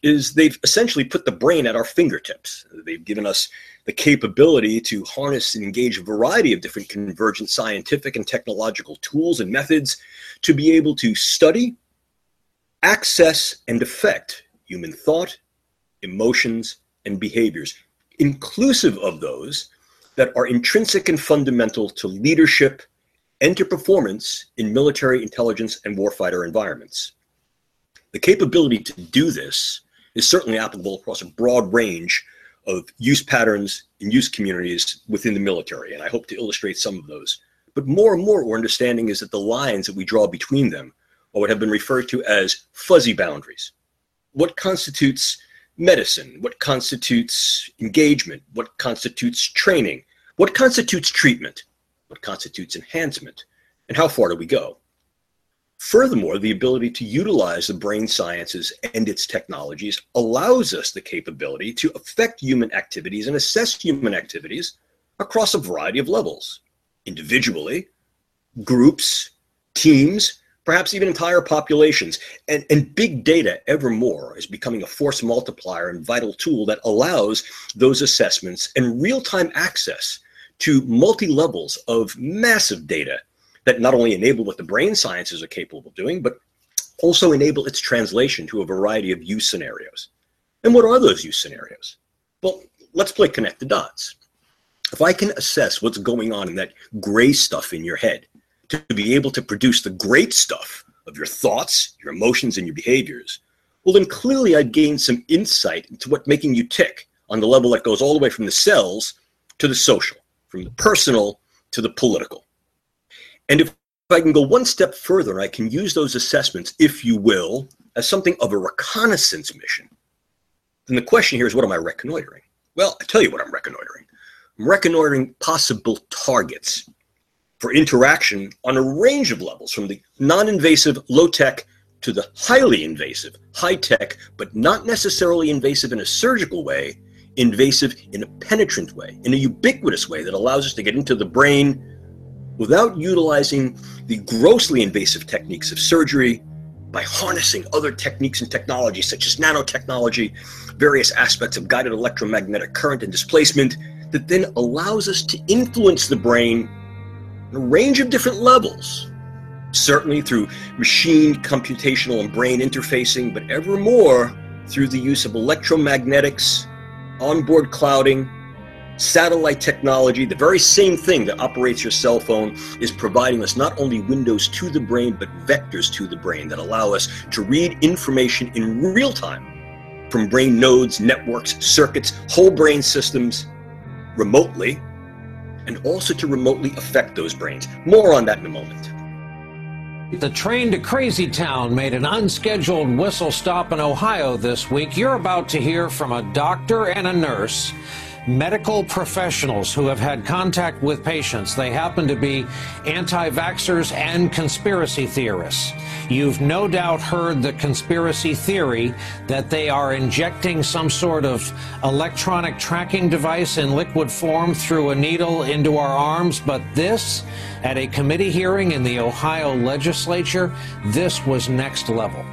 is they've essentially put the brain at our fingertips. They've given us the capability to harness and engage a variety of different convergent scientific and technological tools and methods to be able to study, access, and affect human thought, emotions, and behaviors, inclusive of those that are intrinsic and fundamental to leadership and to performance in military intelligence and warfighter environments. The capability to do this is certainly applicable across a broad range of use patterns and use communities within the military, and I hope to illustrate some of those. But more and more, we're understanding is that the lines that we draw between them are what have been referred to as fuzzy boundaries. What constitutes medicine? What constitutes engagement? What constitutes training? What constitutes treatment? What constitutes enhancement? And how far do we go? Furthermore, the ability to utilize the brain sciences and its technologies allows us the capability to affect human activities and assess human activities across a variety of levels individually, groups, teams, perhaps even entire populations. And, and big data, ever more, is becoming a force multiplier and vital tool that allows those assessments and real time access to multi levels of massive data that not only enable what the brain sciences are capable of doing, but also enable its translation to a variety of use scenarios. And what are those use scenarios? Well, let's play connect the dots. If I can assess what's going on in that gray stuff in your head to be able to produce the great stuff of your thoughts, your emotions, and your behaviors, well, then clearly I've gained some insight into what's making you tick on the level that goes all the way from the cells to the social from the personal to the political. And if I can go one step further, I can use those assessments, if you will, as something of a reconnaissance mission. Then the question here is what am I reconnoitering? Well, I tell you what I'm reconnoitering. I'm reconnoitering possible targets for interaction on a range of levels, from the non invasive, low tech to the highly invasive, high tech, but not necessarily invasive in a surgical way, invasive in a penetrant way, in a ubiquitous way that allows us to get into the brain without utilizing the grossly invasive techniques of surgery by harnessing other techniques and technologies such as nanotechnology, various aspects of guided electromagnetic current and displacement that then allows us to influence the brain a range of different levels. Certainly through machine, computational, and brain interfacing, but ever more through the use of electromagnetics, onboard clouding, satellite technology, the very same thing that operates your cell phone, is providing us not only windows to the brain, but vectors to the brain that allow us to read information in real time from brain nodes, networks, circuits, whole brain systems remotely, and also to remotely affect those brains. More on that in a moment. The train to Crazy Town made an unscheduled whistle stop in Ohio this week. You're about to hear from a doctor and a nurse medical professionals who have had contact with patients. They happen to be anti vaxxers and conspiracy theorists. You've no doubt heard the conspiracy theory that they are injecting some sort of electronic tracking device in liquid form through a needle into our arms, but this, at a committee hearing in the Ohio legislature, this was next level.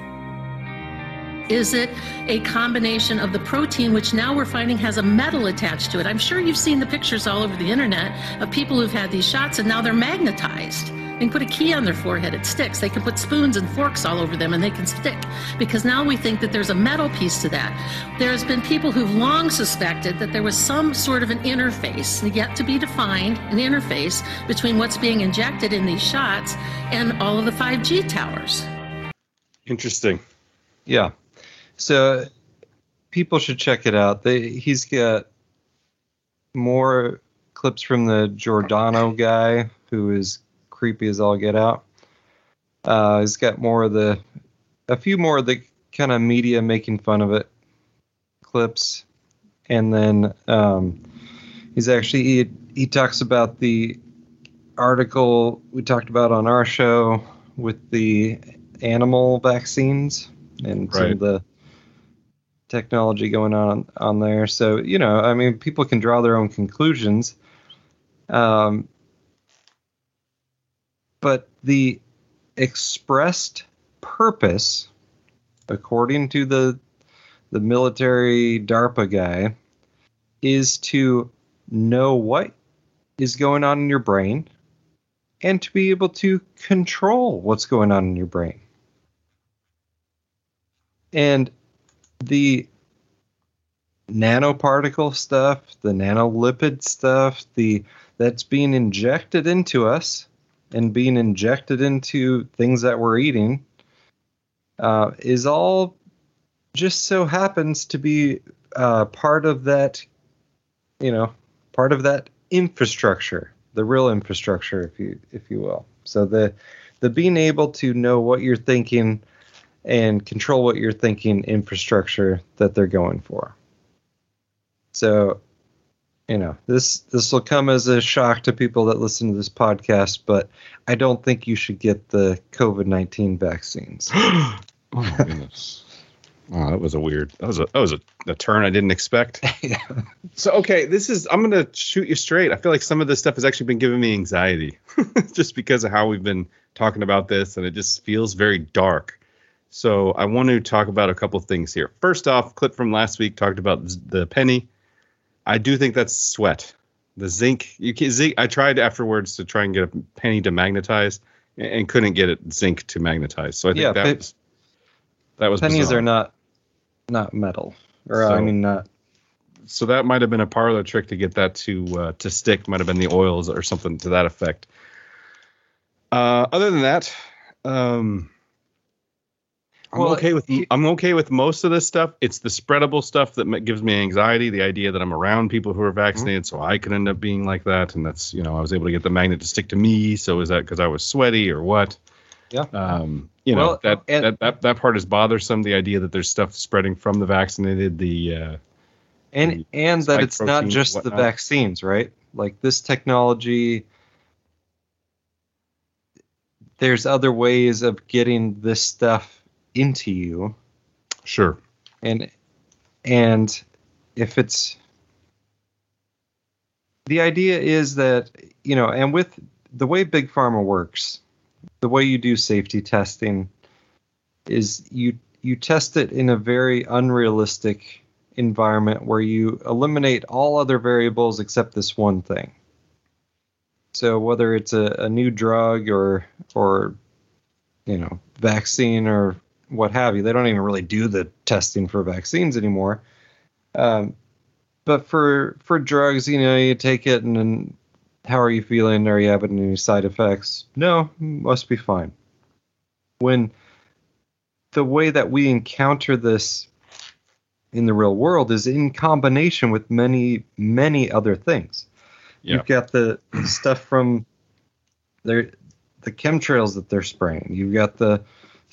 Is it a combination of the protein, which now we're finding has a metal attached to it? I'm sure you've seen the pictures all over the internet of people who've had these shots and now they're magnetized. They can put a key on their forehead, it sticks. They can put spoons and forks all over them and they can stick. Because now we think that there's a metal piece to that. There's been people who've long suspected that there was some sort of an interface, yet to be defined, an interface between what's being injected in these shots and all of the 5G towers. Interesting. Yeah. So people should check it out. They, he's got more clips from the Giordano guy, who is creepy as all get out. Uh, he's got more of the, a few more of the kind of media making fun of it clips, and then um, he's actually he, he talks about the article we talked about on our show with the animal vaccines and some of the technology going on on there. So you know, I mean, people can draw their own conclusions. Um, but the expressed purpose, according to the the military DARPA guy, is to know what is going on in your brain and to be able to control what's going on in your brain. And the nanoparticle stuff, the nanolipid stuff, the that's being injected into us and being injected into things that we're eating uh, is all just so happens to be uh, part of that, you know, part of that infrastructure, the real infrastructure, if you if you will. So the the being able to know what you're thinking and control what you're thinking infrastructure that they're going for. So, you know, this this will come as a shock to people that listen to this podcast, but I don't think you should get the COVID nineteen vaccines. oh my goodness. Oh, that was a weird. That was a that was a, a turn I didn't expect. yeah. So okay, this is I'm gonna shoot you straight. I feel like some of this stuff has actually been giving me anxiety, just because of how we've been talking about this, and it just feels very dark. So I want to talk about a couple things here. First off, clip from last week talked about the penny. I do think that's sweat. The zinc, you can zinc. I tried afterwards to try and get a penny to magnetize, and, couldn't get it zinc to magnetize. So I think Yeah, that pe- was that was Pennies bizarre. are not not metal, or uh, I mean not. so that might have been a parlor trick to get that to uh, to stick. Might have been the oils or something to that effect. Uh, other than that, um, I'm Well, okay with I'm okay with most of this stuff. It's the spreadable stuff that gives me anxiety. The idea that I'm around people who are vaccinated, so I could end up being like that, and that's you know I was able to get the magnet to stick to me. So is that because I was sweaty or what? Yeah. Um, you know Well, that, and- that that that part is bothersome. The idea that there's stuff spreading from the vaccinated. The uh, and the and that it's not just the vaccines, right? Like this technology, there's other ways of getting this stuff into you, sure. and and if it's the idea is that you know, and with the way big pharma works, the way you do safety testing is you you test it in a very unrealistic environment where you eliminate all other variables except this one thing. So whether it's a, a new drug or or you know vaccine or what have you, they don't even really do the testing for vaccines anymore. Um, but for for drugs, you know, you take it and then how are you feeling? Are you having any side effects? No, must be fine. When the way that we encounter this in the real world is in combination with many, many other things. Yeah. You've got the stuff from their the chemtrails that they're spraying. You've got the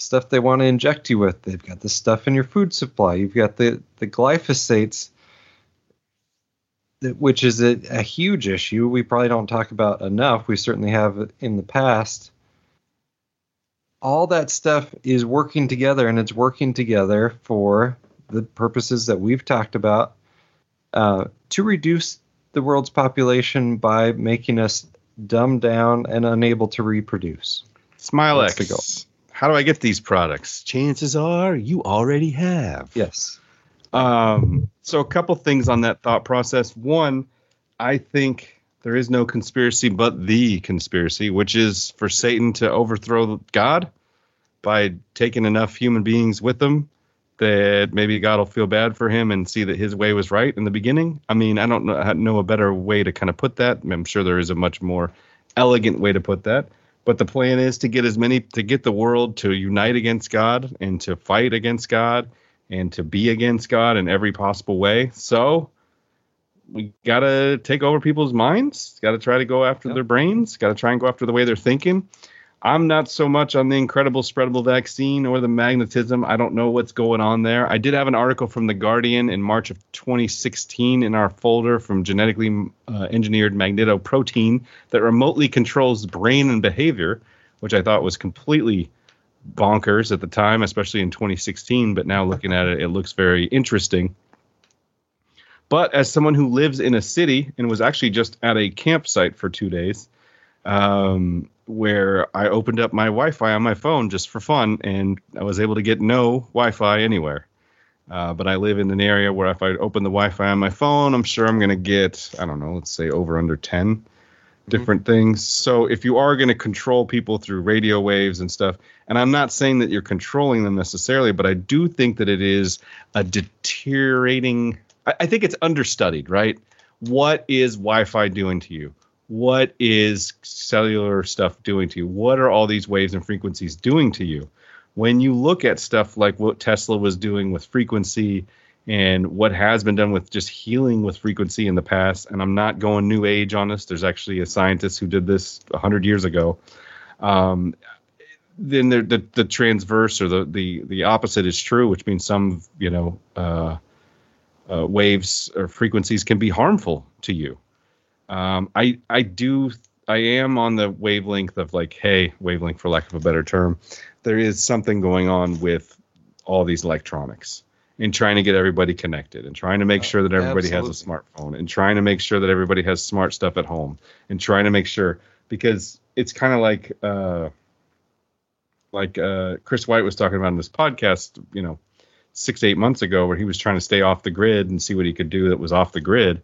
stuff they want to inject you with. They've got the stuff in your food supply. You've got the the glyphosates, which is a, a huge issue. We probably don't talk about enough. We certainly have in the past. All that stuff is working together, and it's working together for the purposes that we've talked about uh, to reduce the world's population by making us dumbed down and unable to reproduce. Smylex. That's the goal. How do I get these products? Chances are you already have. Yes. Um, so a couple things on that thought process. One, I think there is no conspiracy but the conspiracy, which is for Satan to overthrow God by taking enough human beings with him that maybe God will feel bad for him and see that his way was right in the beginning. I mean, I don't know, know a better way to kind of put that. I'm sure there is a much more elegant way to put that. But the plan is to get as many to get the world to unite against God and to fight against God and to be against God in every possible way. So we got to take over people's minds, got to try to go after Yep. their brains, got to try and go after the way they're thinking. I'm not so much on the incredible spreadable vaccine or the magnetism. I don't know what's going on there. I did have an article from The Guardian in March of 2016 in our folder from genetically uh, engineered magnetoprotein that remotely controls brain and behavior, which I thought was completely bonkers at the time, especially in 2016. But now looking at it, it looks very interesting. But as someone who lives in a city and was actually just at a campsite for two days, um, where I opened up my Wi-Fi on my phone just for fun, and I was able to get no Wi-Fi anywhere. Uh, but I live in an area where if I open the Wi-Fi on my phone, I'm sure I'm going to get I don't know, let's say over under 10 different things. So if you are going to control people through radio waves and stuff, and I'm not saying that you're controlling them necessarily, but I do think that it is a deteriorating. I, I think it's understudied, right? What is Wi-Fi doing to you? What is cellular stuff doing to you? What are all these waves and frequencies doing to you? When you look at stuff like what Tesla was doing with frequency and what has been done with just healing with frequency in the past. And I'm not going new age on this. There's actually a scientist who did this 100 years ago. Um, then the, the, the transverse or the, the the opposite is true, which means some you know uh, uh, waves or frequencies can be harmful to you. Um, I I do I am on the wavelength of like, hey, wavelength for lack of a better term. There is something going on with all these electronics and trying to get everybody connected and trying to make sure that everybody has a smartphone and trying to make sure that everybody has smart stuff at home and trying to make sure because it's kind of like uh like uh Chris White was talking about in this podcast, you know, 6 8 months ago where he was trying to stay off the grid and see what he could do that was off the grid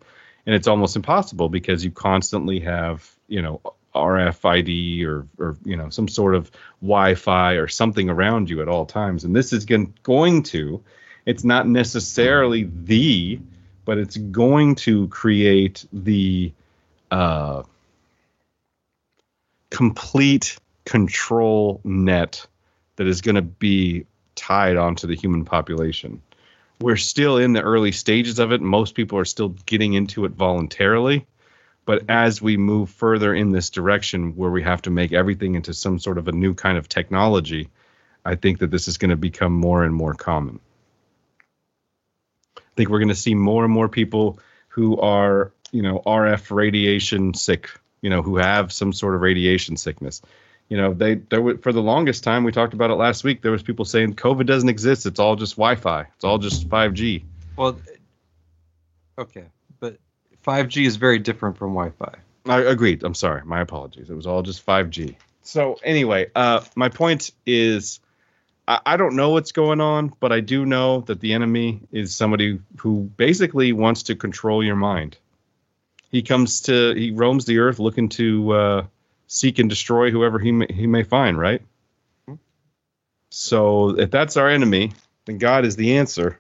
and it's almost impossible because you constantly have, you know, RFID or or you know some sort of Wi-Fi or something around you at all times and this is going to it's not necessarily the, but it's going to create the uh, complete control net that is going to be tied onto the human population. We're still in the early stages of it. Most people are still getting into it voluntarily. But as we move further in this direction where we have to make everything into some sort of a new kind of technology, I think that this is going to become more and more common I think we're going to see more and more people who are, you know, RF radiation sick, you know, who have some sort of radiation sickness. You know, they there were, for the longest time we talked about it last week. There was people saying COVID doesn't exist. It's all just Wi-Fi. It's all just 5G. Well, okay, but 5G is very different from Wi-Fi. I agreed. I'm sorry. My apologies. It was all just 5G. So anyway, uh, my point is I, I don't know what's going on, but I do know that the enemy is somebody who basically wants to control your mind. He comes to he roams the earth looking to uh, seek and destroy whoever he may, he may find. Right. So if that's our enemy, then God is the answer,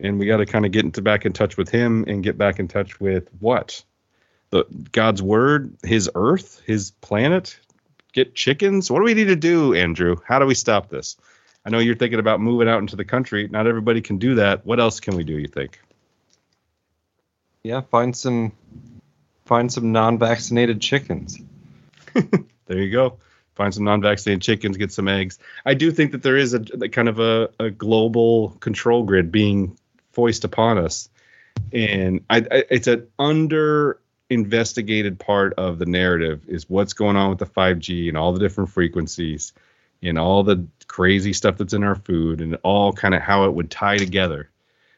and we got to kind of get into back in touch with Him and get back in touch with what the God's word, His earth, His planet. Get chickens. What do we need to do, Andrew? How do we stop this? I know you're thinking about moving out into the country. Not everybody can do that. What else can we do? You think? Yeah, find some find some non-vaccinated chickens. there you go. Find some non-vaccinated chickens, get some eggs. I do think that there is a, a kind of a, a, global control grid being foisted upon us, and I, I, it's an under investigated part of the narrative is what's going on with the 5G and all the different frequencies and all the crazy stuff that's in our food and all kind of how it would tie together.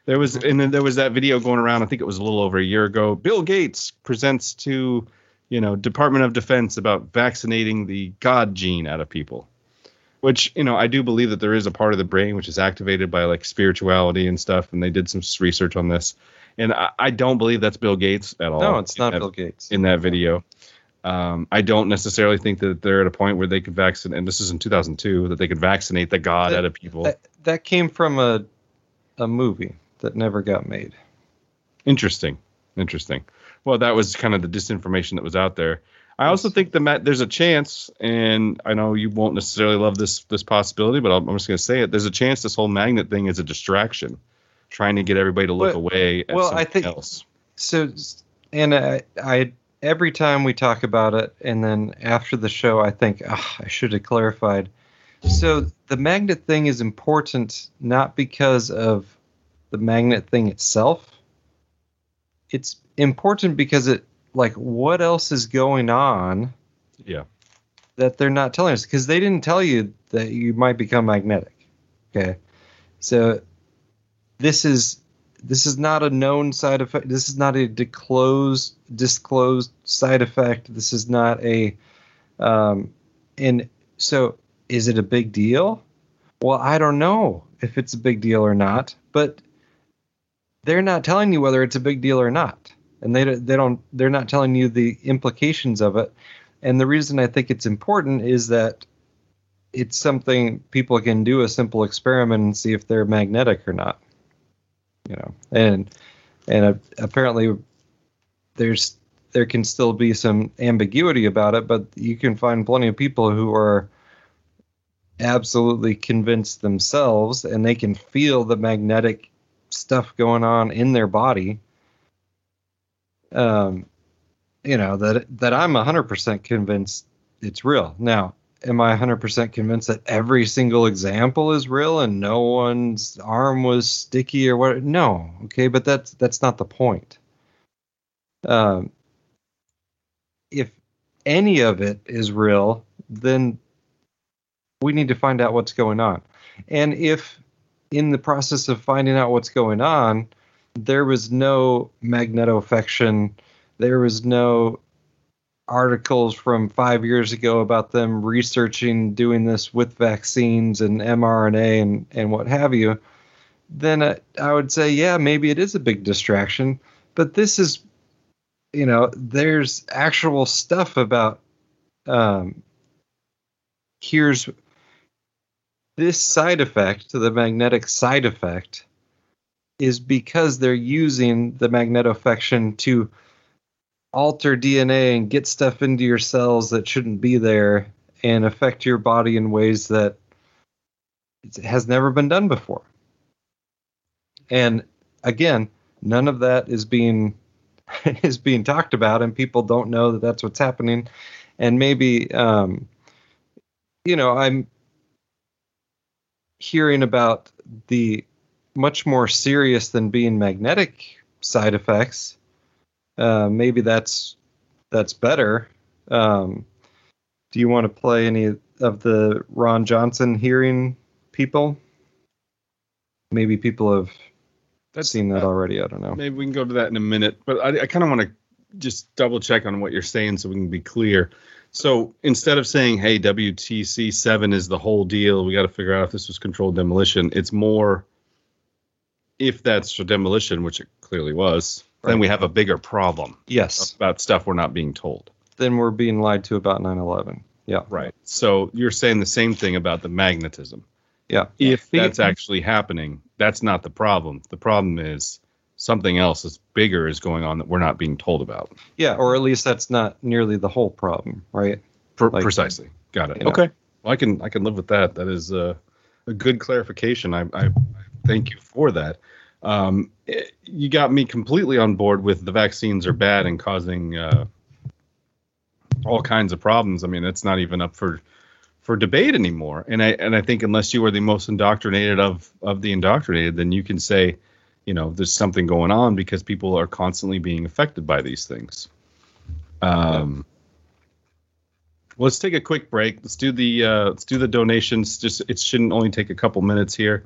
There was and then there was that video going around. I think it was a little over a year ago. Bill Gates presents to, you know, Department of Defense about vaccinating the God gene out of people. Which you know, I do believe that there is a part of the brain which is activated by like spirituality and stuff, and they did some research on this. And I, I don't believe that's Bill Gates at all. No, it's not that, Bill Gates in that video. Um, I don't necessarily think that they're at a point where they could vaccinate, and this is in 2002, that they could vaccinate the god that, out of people. That, that came from a a movie that never got made. Interesting, interesting. Well, that was kind of the disinformation that was out there. I also think the that there's a chance, and I know you won't necessarily love this this possibility, but I'm just going to say it. There's a chance this whole magnet thing is a distraction, trying to get everybody to look but, away. well, I think else. so. And I, I every time we talk about it, and then after the show, I think oh, I should have clarified. So the magnet thing is important not because of the magnet thing itself. It's important because it like what else is going on? Yeah. That they're not telling us because they didn't tell you that you might become magnetic. Okay. So this is this is not a known side effect. This is not a disclosed disclosed side effect. This is not a um, and so is it a big deal? Well, I don't know if it's a big deal or not, but they're not telling you whether it's a big deal or not, and they they don't they're not telling you the implications of it. And the reason I think it's important is that it's something people can do a simple experiment and see if they're magnetic or not. You know, and and apparently there's there can still be some ambiguity about it, but you can find plenty of people who are absolutely convinced themselves and they can feel the magnetic stuff going on in their body. Um, you know that that I'm 100% convinced it's real. Now, am I 100% convinced that every single example is real and no one's arm was sticky or what? No, okay, but that's that's not the point. Um, if any of it is real, then we need to find out what's going on. And if in the process of finding out what's going on, there was no magnetofection, there was no articles from five years ago about them researching doing this with vaccines and mRNA and, and what have you, then I, I would say, yeah, maybe it is a big distraction. But this is you know, there's actual stuff about um, here's this side effect, to the magnetic side effect, is because they're using the magnetofection to alter DNA and get stuff into your cells that shouldn't be there and affect your body in ways that has never been done before. And again, none of that is being is being talked about, and people don't know that that's what's happening. And maybe, um, you know, I'm hearing about the much more serious than being magnetic side effects. Uh, maybe that's that's better. Um, do you want to play any of the Ron Johnson hearing people? Maybe people have that's seen that uh, already. I don't know. Maybe we can go to that in a minute, but I, I kind of want to just double check on what you're saying so we can be clear. So instead of saying, "Hey, WTC seven is the whole deal," we got to figure out if this was controlled demolition. It's more if that's for demolition, which it clearly was. Right. Then we have a bigger problem. Yes, about stuff we're not being told. Then we're being lied to about 9/11. Yeah. Right. So you're saying the same thing about the magnetism. Yeah. If that's actually happening, that's not the problem. The problem is something else is bigger is going on that we're not being told about. Yeah, or at least that's not nearly the whole problem, right? like, precisely. Got it. Okay. Know. Well, I can I can live with that. That is a, a good clarification. I, I, I thank you for that. Um, it, you got me completely on board with the vaccines are bad and causing uh, all kinds of problems. I mean, it's not even up for for debate anymore. And I and I think unless you are the most indoctrinated of of the indoctrinated, then you can say, you know, there's something going on because people are constantly being affected by these things. Um, let's take a quick break. Let's do the uh, let's do the donations. Just it shouldn't only take a couple minutes here,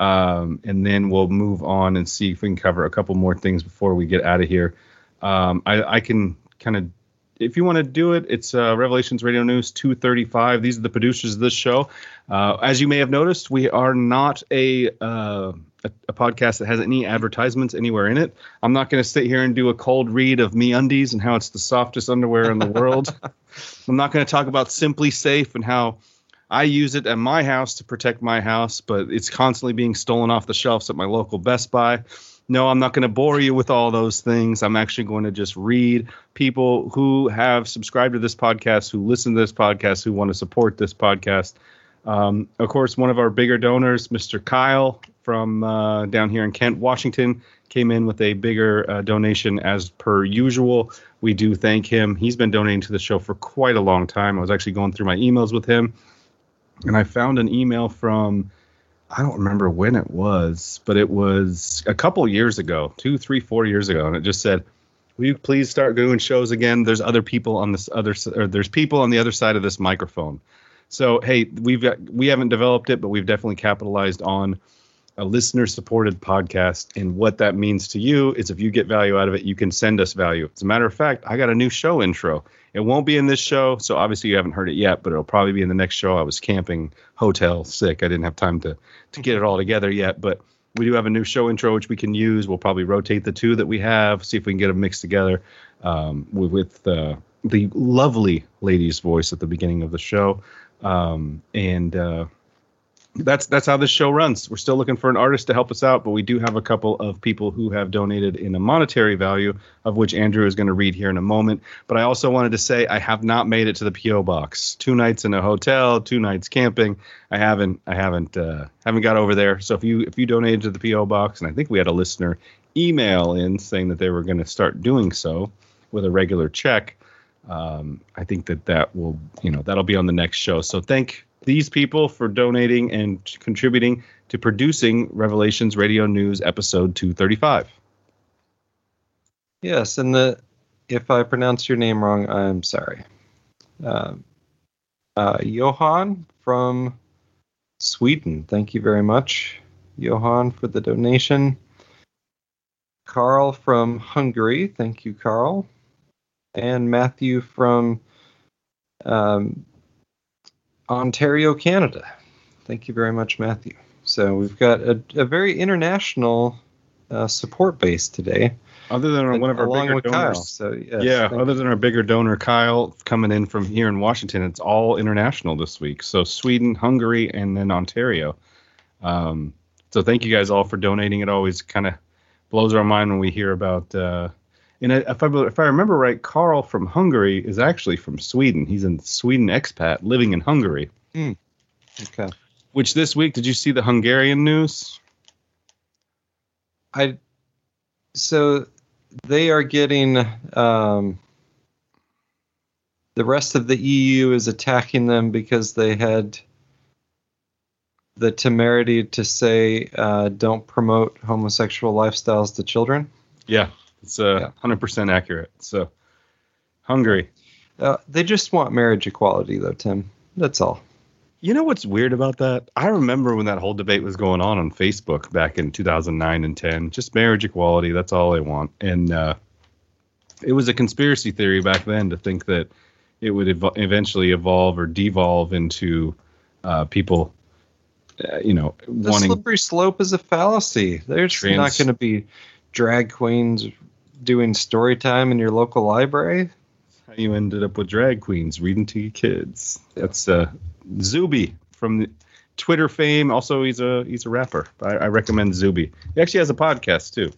um, and then we'll move on and see if we can cover a couple more things before we get out of here. Um, I, I can kind of if you want to do it, it's uh, Revelations Radio News 235. These are the producers of this show. Uh, as you may have noticed, we are not a, uh, a, a podcast that has any advertisements anywhere in it. I'm not going to sit here and do a cold read of MeUndies and how it's the softest underwear in the world. I'm not going to talk about SimpliSafe and how I use it at my house to protect my house, but it's constantly being stolen off the shelves at my local Best Buy no, I'm not going to bore you with all those things. I'm actually going to just read people who have subscribed to this podcast, who listen to this podcast, who want to support this podcast. Um, of course, one of our bigger donors, Mr. Kyle from uh, down here in Kent, Washington, came in with a bigger uh, donation as per usual. We do thank him. He's been donating to the show for quite a long time. I was actually going through my emails with him, and I found an email from I don't remember when it was, but it was a couple years ago, two, three, four years ago, and it just said, "Will you please start doing shows again?" There's other people on this other, or there's people on the other side of this microphone. So hey, we've got we haven't developed it, but we've definitely capitalized on a listener supported podcast. And what that means to you is if you get value out of it, you can send us value. As a matter of fact, I got a new show intro. It won't be in this show, so obviously you haven't heard it yet, but it'll probably be in the next show. I was camping, hotel, sick. I didn't have time to to get it all together yet, but we do have a new show intro which we can use. We'll probably rotate the two that we have, see if we can get them mixed together um, with, uh, the lovely lady's voice at the beginning of the show. Um, and uh, that's that's how this show runs. We're still looking for an artist to help us out, but we do have a couple of people who have donated in a monetary value, of which Andrew is going to read here in a moment. But I also wanted to say I have not made it to the PO box. Two nights in a hotel, two nights camping. I haven't I haven't uh, haven't got over there. So if you if you donated to the PO box, and I think we had a listener email in saying that they were going to start doing so with a regular check. Um, I think that that will you know that'll be on the next show. So thank these people for donating and contributing to producing Revelations Radio News episode 235. Yes, and the if I pronounce your name wrong, I'm sorry. Uh, uh, Johan from Sweden, thank you very much, Johan, for the donation. Carl from Hungary, thank you, Carl. And Matthew from um, Ontario, Canada. Thank you very much, Matthew. So we've got a, a very international uh, support base today. Other than one of our bigger donors. Kyle. So yes, yeah, other than our bigger donor Kyle coming in from here in Washington, it's all international this week. So Sweden, Hungary, and then Ontario. Um, so thank you guys all for donating. It always kind of blows our mind when we hear about. Uh, and if I if I remember right, Carl from Hungary is actually from Sweden. He's a Sweden expat living in Hungary. Okay. Which this week, did you see the Hungarian news? I so they are getting um, the rest of the EU is attacking them because they had the temerity to say uh, don't promote homosexual lifestyles to children. Yeah, it's uh, 100% accurate. So Hungary. Uh, they just want marriage equality, though, Tim. That's all. You know what's weird about that? I remember when that whole debate was going on on Facebook back in 2009 and 10. Just marriage equality, that's all they want. And uh, it was a conspiracy theory back then to think that it would ev- eventually evolve or devolve into uh, people, uh, you know, The wanting. slippery slope is a fallacy. There's Trans- not going to be drag queens doing story time in your local library. How you ended up with drag queens reading to your kids. That's uh, Zuby from the Twitter fame. Also, he's a he's a rapper. I, I recommend Zuby. He actually has a podcast too.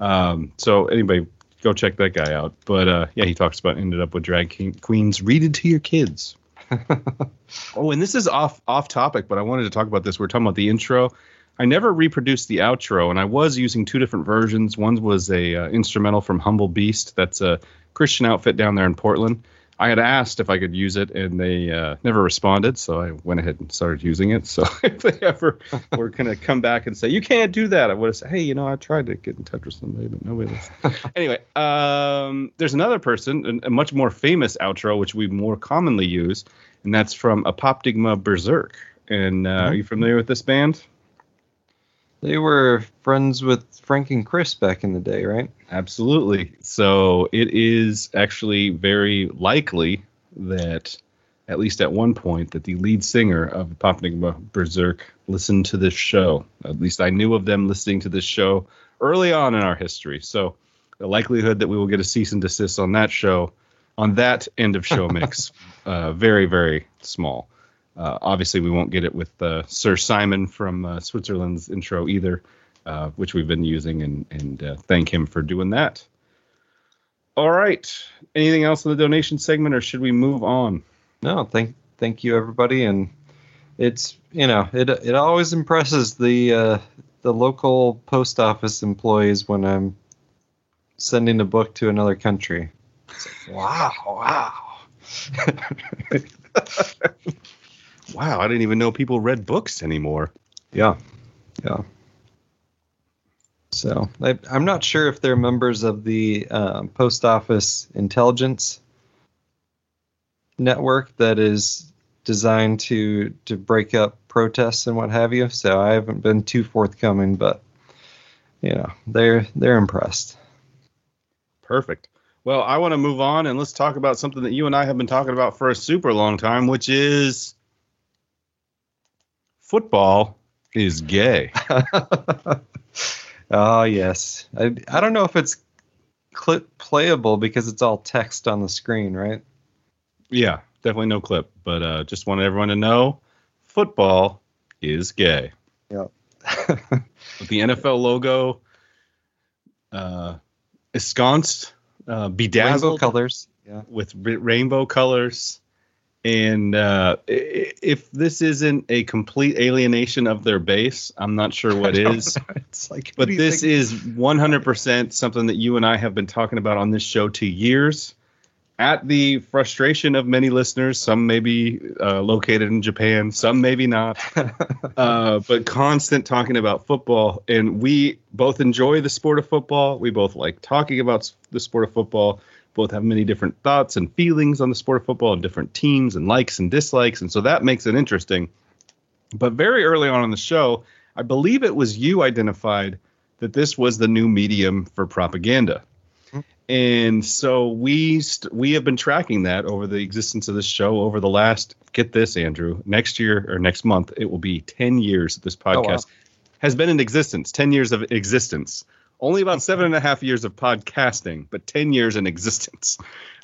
Um, so anybody go check that guy out. But uh, yeah, he talks about ended up with drag queens. Read it to your kids. oh, and this is off off topic, but I wanted to talk about this. We're talking about the intro. I never reproduced the outro, and I was using two different versions. One was a uh, instrumental from Humble Beast. That's a Christian outfit down there in Portland. I had asked if I could use it, and they uh, never responded. So I went ahead and started using it. So if they ever were going to come back and say you can't do that, I would have said, hey, you know, I tried to get in touch with somebody, but nobody. Anyway, um, there's another person, a, a much more famous outro, which we more commonly use, and that's from Apoptygma Berserk. And uh, are you familiar with this band? They were friends with Frank and Chris back in the day, right? Absolutely. So it is actually very likely that, at least at one point, that the lead singer of Pop Popnigma Berserk listened to this show. At least I knew of them listening to this show early on in our history. So the likelihood that we will get a cease and desist on that show, on that end of show mix, uh, very, very small. Uh, obviously, we won't get it with uh, Sir Simon from uh, Switzerland's intro either, uh, which we've been using, and, and uh, thank him for doing that. All right. Anything else in the donation segment, or should we move on? No, thank thank you everybody, and it's you know it it always impresses the uh, the local post office employees when I'm sending a book to another country. Like, wow, wow. Wow, I didn't even know people read books anymore. Yeah, yeah. So I, I'm not sure if they're members of the um, post office intelligence network that is designed to to break up protests and what have you. So I haven't been too forthcoming, but you know they're they're impressed. Perfect. Well, I want to move on and let's talk about something that you and I have been talking about for a super long time, which is football is gay. oh yes, I, I don't know if it's clip playable because it's all text on the screen, right? Yeah, definitely no clip, but uh, just wanted everyone to know football is gay. Yep. The NFL logo uh, ensconced, uh, bedazzled Rainbow colors. Yeah. with rainbow colors. And uh, if this isn't a complete alienation of their base, I'm not sure what is. it's like, But this think- is 100% something that you and I have been talking about on this show to years. At the frustration of many listeners, some may be uh, located in Japan, some maybe not, uh, but constant talking about football. And we both enjoy the sport of football. We both like talking about the sport of football. Both have many different thoughts and feelings on the sport of football and different teams and likes and dislikes. And so that makes it interesting. But very early on in the show, I believe it was you identified that this was the new medium for propaganda. Mm-hmm. And so we st- we have been tracking that over the existence of this show over the last get this Andrew next year or next month it will be 10 years that this oh, wow. podcast has been in existence 10 years of existence only about seven and a half years of podcasting but 10 years in existence.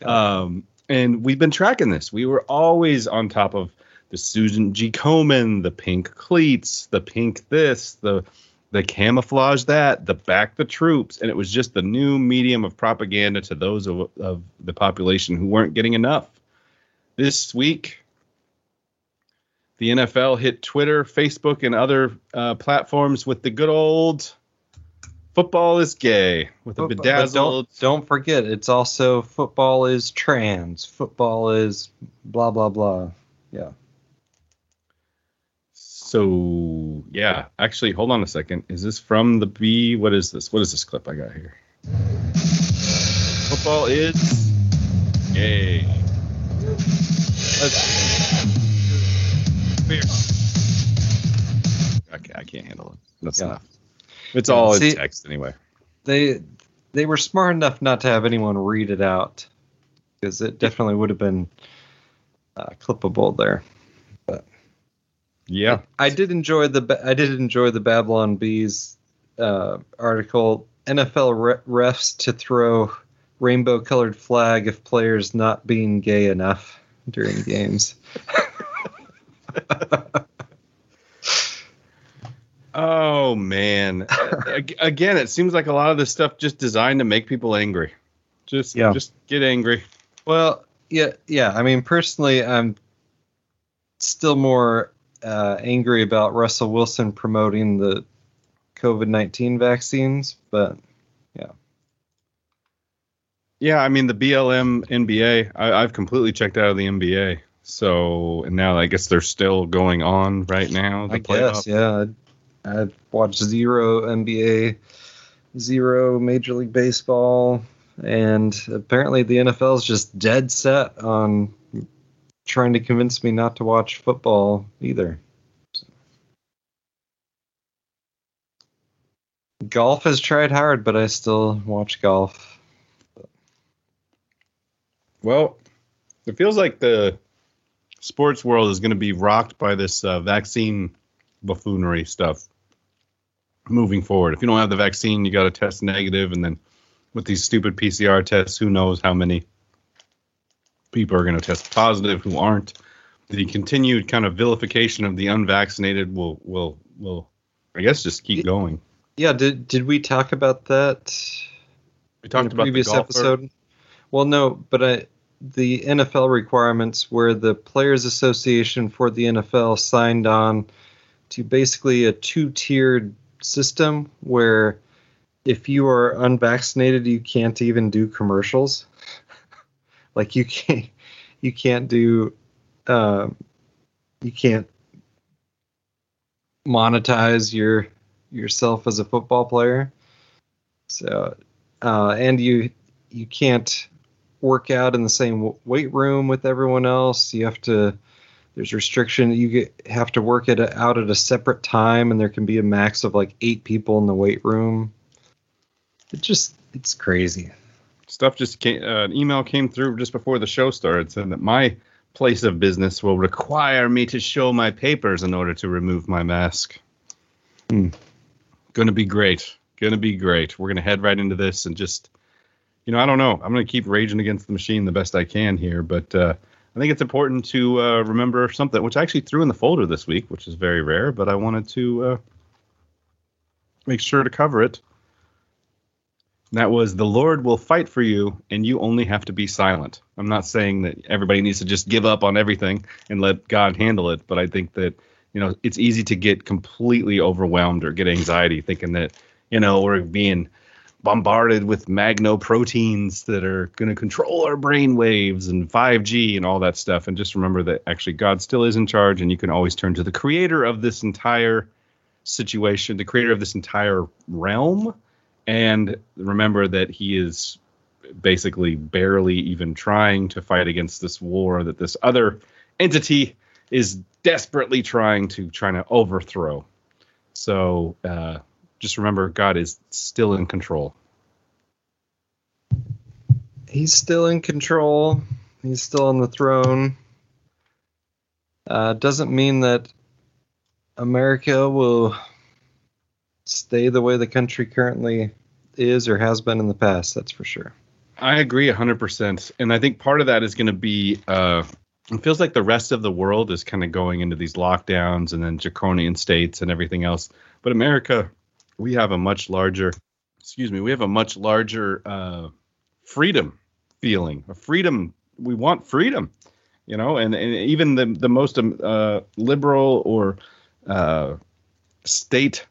Um, and we've been tracking this. We were always on top of the Susan G. Komen, the pink cleats, the pink this, the the camouflage that, the back the troops, and it was just the new medium of propaganda to those of, of the population who weren't getting enough. This week, the NFL hit Twitter, Facebook, and other uh, platforms with the good old football is gay with a bedazzled. Don't, don't forget, it's also football is trans. Football is blah blah blah. Yeah. So yeah, actually, hold on a second. Is this from the B? What is this? What is this clip I got here? Football is gay. Okay, I can't handle it. That's Yeah. enough. It's all see- in text anyway. They they were smart enough not to have anyone read it out because it definitely would have been uh, clippable there. Yeah. I did enjoy the I did enjoy the Babylon Bees uh, article. NFL refs to throw rainbow colored flag if players not being gay enough during games. Oh man. Again, it seems like a lot of this stuff just designed to make people angry. Just Yeah. just get angry. Well, yeah, yeah. I mean, personally, I'm still more uh, angry about Russell Wilson promoting the COVID nineteen vaccines, but Yeah, Yeah, I mean the BLM NBA. I, I've completely checked out of the NBA. So and now I guess they're still going on right now. The I guess, yeah. I, I watched zero NBA, zero Major League Baseball, and apparently the NFL is just dead set on trying to convince me not to watch football either. Golf has tried hard, but I still watch golf. Well, it feels like the sports world is going to be rocked by this uh, vaccine buffoonery stuff moving forward. If you don't have the vaccine, you got to test negative, and then with these stupid PCR tests, who knows how many people are going to test positive who aren't. The continued kind of vilification of the unvaccinated will will will I guess just keep going. Yeah, did did we talk about that? We talked about previous episode. Well, no, but I, the NFL requirements where the Players Association for the NFL signed on to basically a two-tiered system where if you are unvaccinated, you can't even do commercials. like you can't, you can't do, um, you can't monetize your yourself as a football player. So, uh, and you you can't work out in the same weight room with everyone else. You have to. There's restriction. You get, have to work it out at a separate time, and there can be a max of like eight people in the weight room. It just it's crazy. stuff just came. Uh, an email came through just before the show started saying that my place of business will require me to show my papers in order to remove my mask. Hmm. Going to be great. Going to be great. We're to head right into this and just, you know, I don't know. I'm to keep raging against the machine the best I can here, but uh, I think it's important to uh, remember something, which I actually threw in the folder this week, which is very rare, but I wanted to uh, make sure to cover it. That was the Lord will fight for you, and you only have to be silent. I'm not saying that everybody needs to just give up on everything and let God handle it, but I think that you know it's easy to get completely overwhelmed or get anxiety thinking that you know we're being bombarded with magno proteins that are going to control our brain waves and 5G and all that stuff. And just remember that actually God still is in charge, and you can always turn to the creator of this entire situation, the creator of this entire realm, and remember that he is basically barely even trying to fight against this war that this other entity is desperately trying to trying to overthrow. So uh, just remember, God is still in control. He's still in control. He's still on the throne. Uh, doesn't mean that America will stay the way the country currently is or has been in the past. That's for sure. I agree 100%. And I think part of that is going to be uh, it feels like the rest of the world is kind of going into these lockdowns and then draconian states and everything else. But America, we have a much larger, excuse me, we have a much larger uh, freedom feeling, a freedom. We want freedom, you know, and, and even the the most um, uh, liberal or uh, state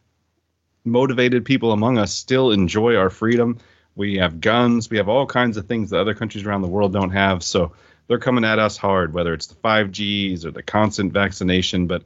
motivated people among us still enjoy our freedom. We have guns, we have all kinds of things that other countries around the world don't have. So they're coming at us hard, whether it's the 5Gs or the constant vaccination. But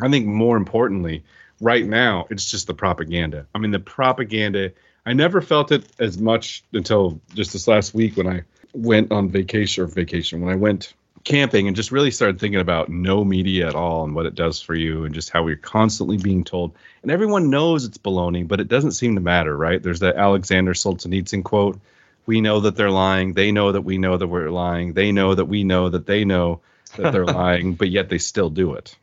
I think more importantly, right now, it's just the propaganda. I mean, the propaganda, I never felt it as much until just this last week when I went on vacation or vacation, when I went camping and just really started thinking about no media at all and what it does for you and just how we're constantly being told. And everyone knows it's baloney, but it doesn't seem to matter, right? There's that Alexander Solzhenitsyn quote we know that they're lying. They know that we know that we're lying. They know that we know that they know that they're lying, but yet they still do it.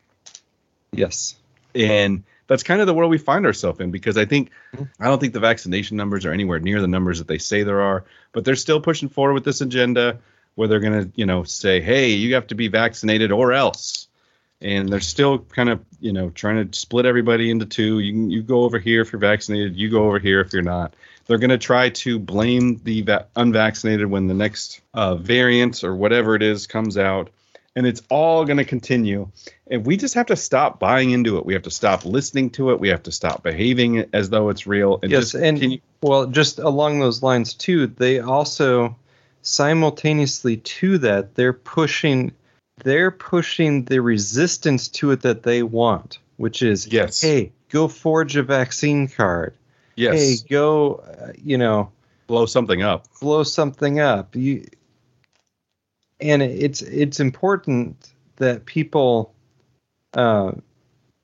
Yes. And that's kind of the world we find ourselves in because I think I don't think the vaccination numbers are anywhere near the numbers that they say there are, but they're still pushing forward with this agenda where they're going to, you know, say, "Hey, you have to be vaccinated or else." And they're still kind of, you know, trying to split everybody into two. You can, you go over here if you're vaccinated, you go over here if you're not. They're going to try to blame the va- unvaccinated when the next uh, variant or whatever it is comes out. And it's all going to continue. And we just have to stop buying into it. We have to stop listening to it. We have to stop behaving as though it's real. And yes, and continue. well, just along those lines too, they also simultaneously to that they're pushing they're pushing the resistance to it that they want, which is yes, hey, go forge a vaccine card. Yes. Hey, go, uh, you know, blow something up. Blow something up. You and it's it's important that people uh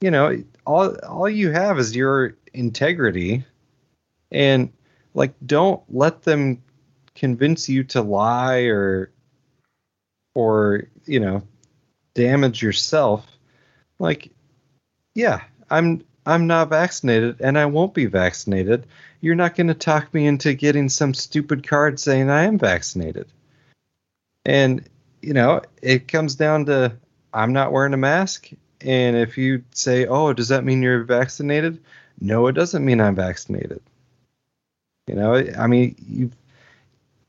you know, all all you have is your integrity and like don't let them convince you to lie or or, you know, damage yourself. Like yeah, I'm I'm not vaccinated and I won't be vaccinated. You're not going to talk me into getting some stupid card saying I am vaccinated. And, you know, it comes down to I'm not wearing a mask. And if you say, oh, does that mean you're vaccinated? No, it doesn't mean I'm vaccinated. You know, I mean, you've,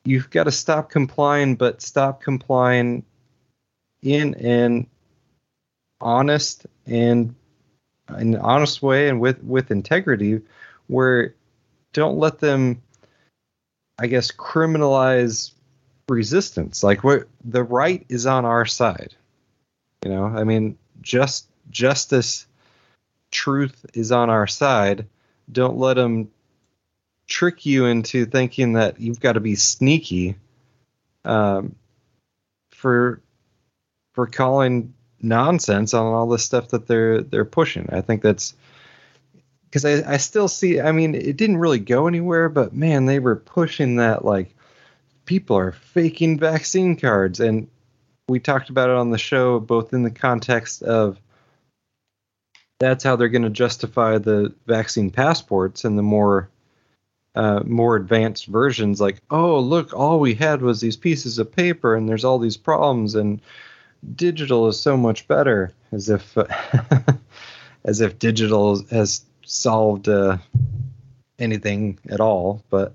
you've got to stop complying, but stop complying in an honest and an honest way and with with integrity where don't let them i guess criminalize resistance like what the right is on our side you know i mean just justice truth is on our side don't let them trick you into thinking that you've got to be sneaky um, for for calling nonsense on all the stuff that they're they're pushing. I think that's because I, I still see. I mean, it didn't really go anywhere, but man, they were pushing that like people are faking vaccine cards. And we talked about it on the show, both in the context of that's how they're going to justify the vaccine passports and the more uh, more advanced versions like oh look all we had was these pieces of paper and there's all these problems and digital is so much better as if uh, as if digital has solved uh, anything at all but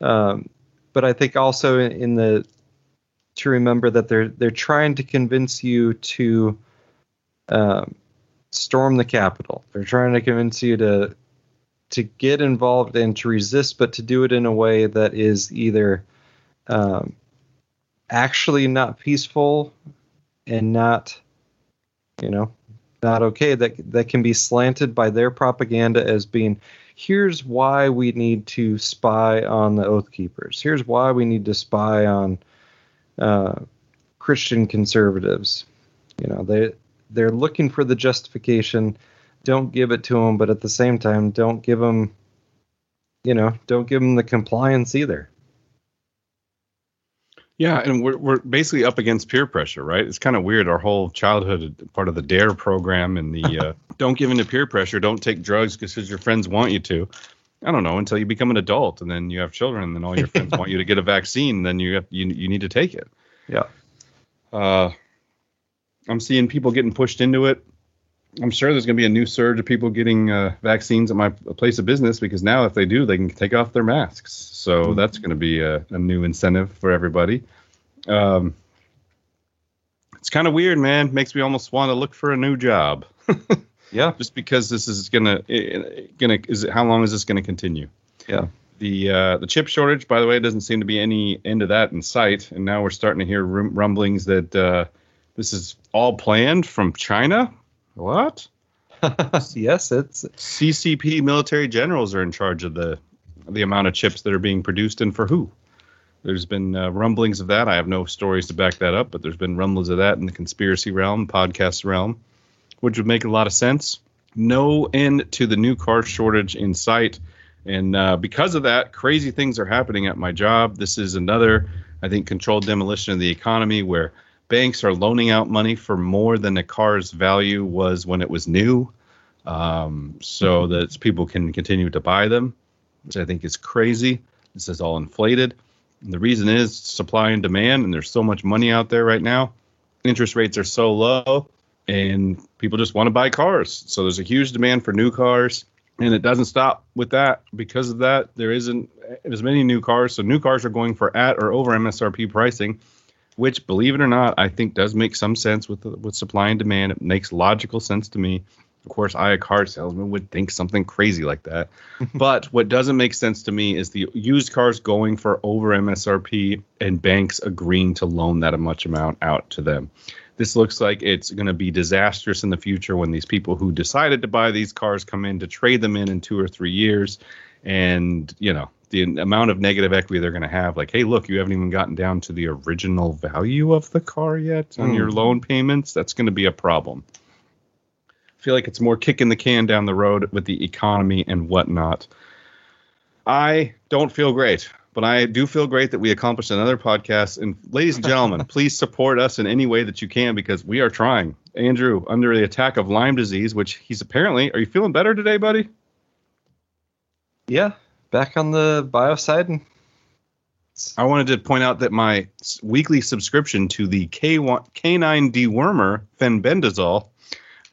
um, but I think also in, the to remember that they're they're trying to convince you to um, storm the Capitol. They're trying to convince you to to get involved and to resist, but to do it in a way that is either um, actually not peaceful and not, you know, not okay. That that can be slanted by their propaganda as being, here's why we need to spy on the Oath Keepers. Here's why we need to spy on uh, Christian conservatives. You know, they they're looking for the justification. Don't give it to them, but at the same time, don't give them, you know, don't give them the compliance either. Yeah, and we're we're basically up against peer pressure, right? It's kind of weird. Our whole childhood, part of the Dare program, and the uh, don't give in to peer pressure, don't take drugs because your friends want you to. I don't know until you become an adult, and then you have children, and then all your friends want you to get a vaccine, then you have, you you need to take it. Yeah. Uh, I'm seeing people getting pushed into it. I'm sure there's going to be a new surge of people getting uh, vaccines at my place of business because now, if they do, they can take off their masks. So mm-hmm. that's going to be a, a, new incentive for everybody. Um, it's kind of weird, man. Makes me almost want to look for a new job. yeah, just because this is gonna gonna is it, how long is this going to continue? Yeah. The uh, the chip shortage, by the way, doesn't seem to be any end of that in sight, and now we're starting to hear rumblings that uh, this is all planned from China. What? yes, it's CCP military generals are in charge of the the amount of chips that are being produced and for who. There's been uh, rumblings of that. I have no stories to back that up, but there's been rumblings of that in the conspiracy realm, podcast realm, which would make a lot of sense. No end to the new car shortage in sight. And uh, because of that, crazy things are happening at my job. This is another, I think, controlled demolition of the economy where banks are loaning out money for more than a car's value was when it was new, um, so mm-hmm. that people can continue to buy them, which I think is crazy. This is all inflated. And the reason is supply and demand, and there's so much money out there right now. Interest rates are so low, and people just want to buy cars. So there's a huge demand for new cars and it doesn't stop with that because of that there isn't as many new cars so new cars are going for at or over msrp pricing which believe it or not i think does make some sense with with supply and demand. It makes logical sense to me. Of course i a car salesman would think something crazy like that. But what doesn't make sense to me is the used cars going for over msrp and banks agreeing to loan that much amount out to them. This looks like it's going to be disastrous in the future when these people who decided to buy these cars come in to trade them in in two or three years. And you know the amount of negative equity they're going to have like hey look you haven't even gotten down to the original value of the car yet on mm. your loan payments that's going to be a problem i feel like it's more kicking the can down the road with the economy and whatnot i don't feel great but I do feel great that we accomplished another podcast. And ladies and gentlemen, please support us in any way that you can because we are trying. Andrew, under the attack of Lyme disease, which he's apparently, are you feeling better today, buddy? Yeah, back on the bio side. I wanted to point out that my weekly subscription to the K1, K9 dewormer fenbendazole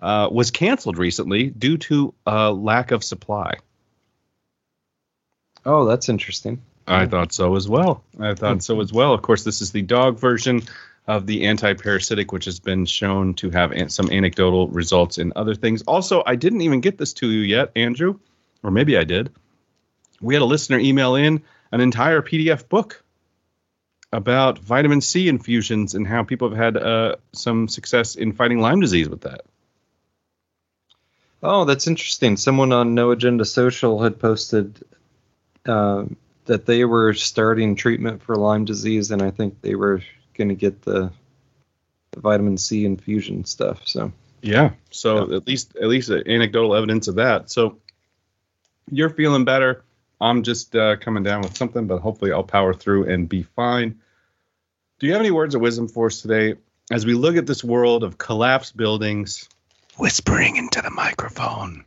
uh, was canceled recently due to a lack of supply. Oh, that's interesting. I thought so as well. I thought so as well. Of course, this is the dog version of the anti-parasitic, which has been shown to have an- some anecdotal results in other things. Also, I didn't even get this to you yet, Andrew, or maybe I did. We had a listener email in an entire PDF book about vitamin C infusions and how people have had uh, some success in fighting Lyme disease with that. Oh, that's interesting. Someone on No Agenda Social had posted um, that they were starting treatment for Lyme disease, and I think they were going to get the, the, vitamin C infusion stuff. So yeah, so yeah. at least at least anecdotal evidence of that. So you're feeling better. I'm just uh, coming down with something, but hopefully I'll power through and be fine. Do you have any words of wisdom for us today as we look at this world of collapsed buildings, whispering into the microphone?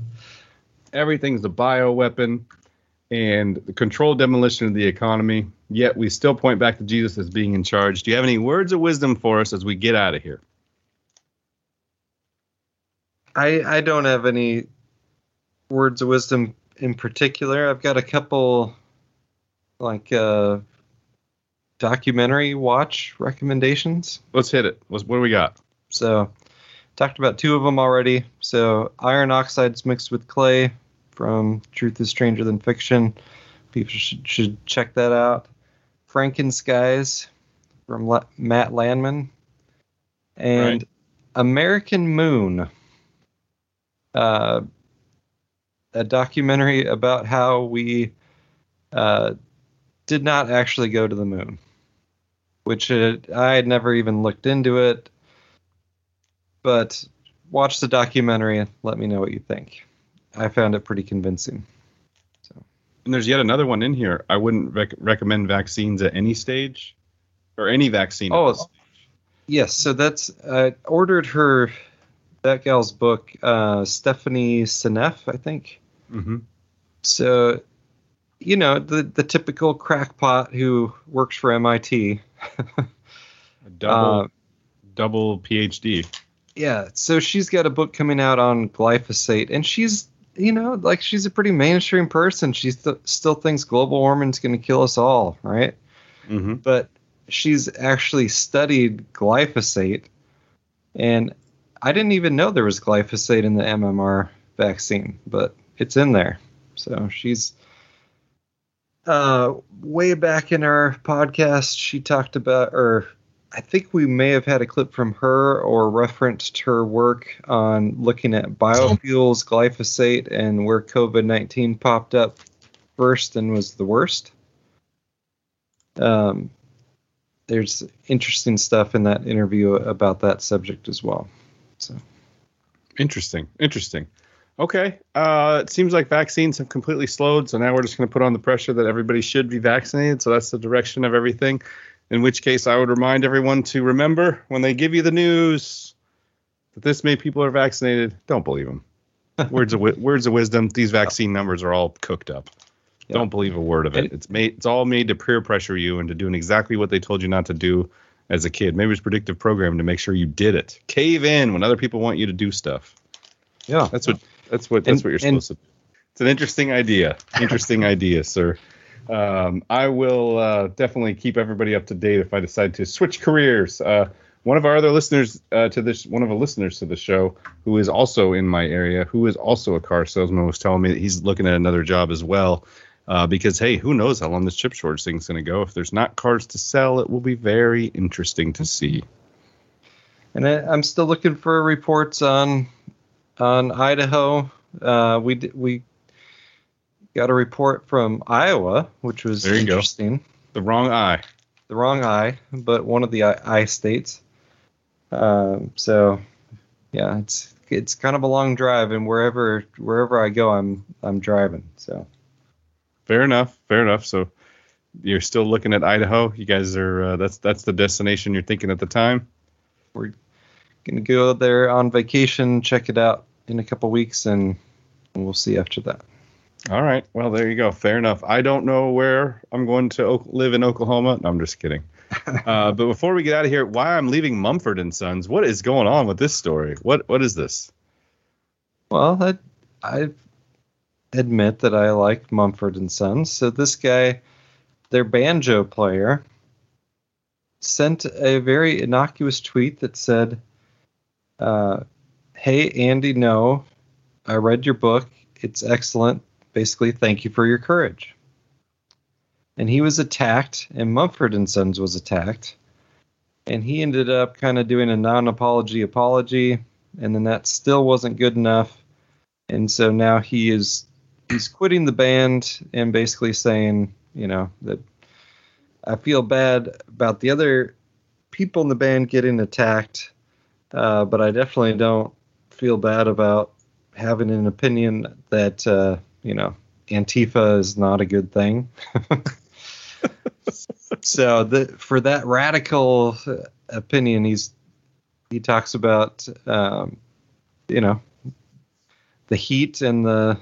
Everything's a bioweapon and the controlled demolition of the economy, yet we still point back to Jesus as being in charge. Do you have any words of wisdom for us as we get out of here? I I don't have any words of wisdom in particular. I've got a couple like uh documentary watch recommendations. Let's hit it. What do we got? So, talked about two of them already. So, iron oxides mixed with clay from Truth is Stranger Than Fiction. People should, should check that out. Frankenskies from La- Matt Landman. And Right. American Moon. Uh, a documentary about how we uh, did not actually go to the moon, which uh, I had never even looked into it. But watch the documentary and let me know what you think. I found it pretty convincing. And there's yet another one in here. I wouldn't rec- recommend vaccines at any stage or any vaccine. at Oh. Yes, so that's I ordered her that gal's book, uh, Stephanie Seneff, I think. Mhm. So, you know, the the typical crackpot who works for MIT. A double, Uh, double PhD. Yeah, so she's got a book coming out on glyphosate, and she's, you know, like she's a pretty mainstream person. She st- still thinks global warming's going to kill us all, right? hmm But she's actually studied glyphosate, and I didn't even know there was glyphosate in the MMR vaccine, but it's in there. So she's uh, way back in our podcast, she talked about, or I think we may have had a clip from her or referenced her work on looking at biofuels, glyphosate, and where COVID 19 popped up first and was the worst. Um, there's interesting stuff in that interview about that subject as well. So, Interesting. Interesting. Okay. Uh, it seems like vaccines have completely slowed. So now we're just going to put on the pressure that everybody should be vaccinated. So that's the direction of everything. In which case, I would remind everyone to remember when they give you the news that this many people are vaccinated, don't believe them. words of wi- words of wisdom. These vaccine numbers are all cooked up. Yeah. Don't believe a word of it. And- It's made. It's all made to peer pressure you into doing exactly what they told you not to do as a kid. Maybe it's predictive programming to make sure you did it. Cave in when other people want you to do stuff. yeah. That's what that's what that's And- what you're supposed to do. It's an interesting idea. Interesting idea, sir. Um, I will uh, definitely keep everybody up to date if I decide to switch careers. Uh, one of our other listeners uh, to this, one of the listeners to the show, who is also in my area, who is also a car salesman, was telling me that he's looking at another job as well. Uh, because hey, who knows how long this chip shortage thing's going to go? If there's not cars to sell, it will be very interesting to see. And I, I'm still looking for reports on on Idaho. Uh, we we got a report from Iowa, which was There you go. interesting. The wrong eye. The wrong eye, but one of the I, I states. Um, so, yeah, it's it's kind of a long drive, and wherever wherever I go, I'm I'm driving. So Fair enough. Fair enough. So you're still looking at Idaho. You guys are uh, that's that's the destination you're thinking at the time. We're gonna go there on vacation, check it out in a couple weeks, and we'll see after that. All right. Well, there you go. Fair enough. I don't know where I'm going to live in Oklahoma. No, I'm just kidding. uh, but before we get out of here, why I'm leaving Mumford and Sons? What is going on with this story? What what is this? Well, I, I admit that I like Mumford and Sons. So this guy, their banjo player, sent a very innocuous tweet that said, uh, "Hey Andy Ngo, I read your book. It's excellent. Basically, thank you for your courage." And he was attacked, and Mumford and Sons was attacked, and he ended up kind of doing a non-apology apology and then that still wasn't good enough and so now he is he's quitting the band and basically saying you know that i feel bad about the other people in the band getting attacked uh, but i definitely don't feel bad about having an opinion that uh, you know Antifa is not a good thing. so the, for that radical opinion, he's he talks about um, you know the heat and the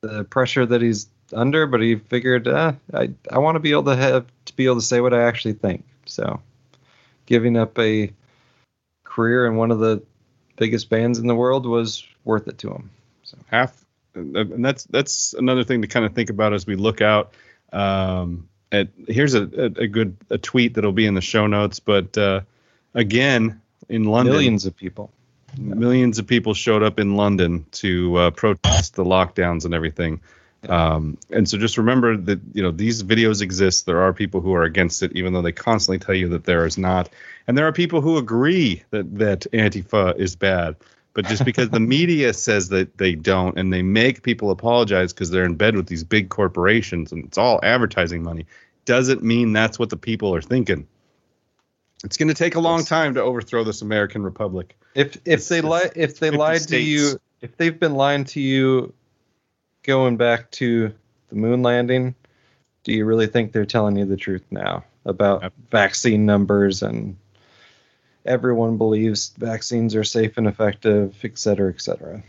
the pressure that he's under, but he figured uh, I I want to be able to have to be able to say what I actually think. So giving up a career in one of the biggest bands in the world was worth it to him. So half, and that's that's another thing to kind of think about as we look out. Um, at here's a, a, a good a tweet that'll be in the show notes, but uh, again in London, millions of people, millions of people showed up in London to uh, protest the lockdowns and everything. Um, and so just remember that you know these videos exist. There are people who are against it, even though they constantly tell you that there is not. And there are people who agree that that Antifa is bad. But just because the media says that they don't, and they make people apologize because they're in bed with these big corporations, and it's all advertising money, doesn't mean that's what the people are thinking. It's going to take a long time to overthrow this American republic. If if it's, they lie, if they lied states. to you, if they've been lying to you going back to the moon landing, do you really think they're telling you the truth now about yep. vaccine numbers and everyone believes vaccines are safe and effective, et cetera, et cetera?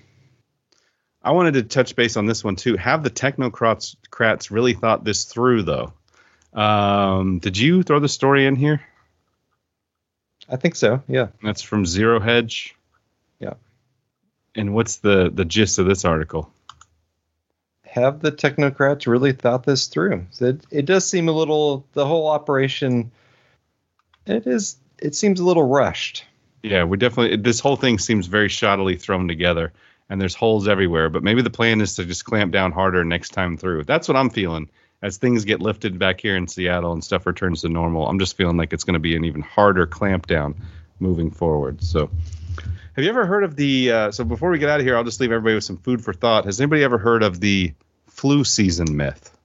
I wanted to touch base on this one too. Have the technocrats really thought this through, though? Um, did you throw the story in here? I think so. Yeah. That's from Zero Hedge. Yeah. And what's the the gist of this article? Have the technocrats really thought this through? It, it does seem a little the whole operation. It is. It seems a little rushed. Yeah, we definitely. This whole thing seems very shoddily thrown together, and there's holes everywhere. But maybe the plan is to just clamp down harder next time through. That's what I'm feeling. As things get lifted back here in Seattle and stuff returns to normal, I'm just feeling like it's going to be an even harder clamp down moving forward. So, have you ever heard of the? Uh, so before we get out of here, I'll just leave everybody with some food for thought. Has anybody ever heard of the flu season myth?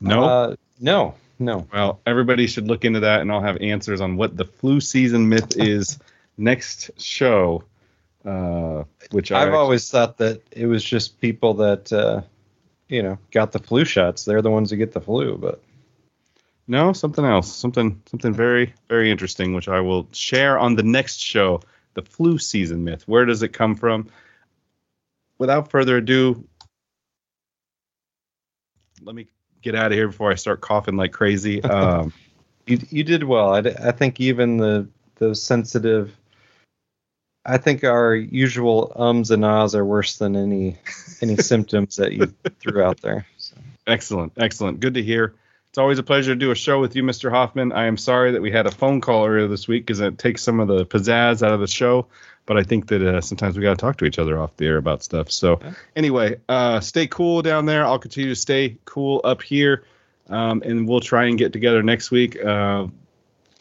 No. Uh, no. No. Well, everybody should look into that, and I'll have answers on what the flu season myth is next show. Uh, which I've actually, always thought that it was just people that uh, you know got the flu shots. They're the ones who get the flu, but no, something else, something something very very interesting, which I will share on the next show. The flu season myth. Where does it come from? Without further ado, let me get out of here before I start coughing like crazy. Um, you you did well. I, I think even the the sensitive. I think our usual ums and ahs are worse than any any symptoms that you threw out there. So. Excellent, excellent. Good to hear. It's always a pleasure to do a show with you, Mr. Hoffman. I am sorry that we had a phone call earlier this week because it takes some of the pizzazz out of the show. But I think that uh, sometimes we got to talk to each other off the air about stuff. So, anyway, uh, stay cool down there. I'll continue to stay cool up here. Um, and we'll try and get together next week. Uh,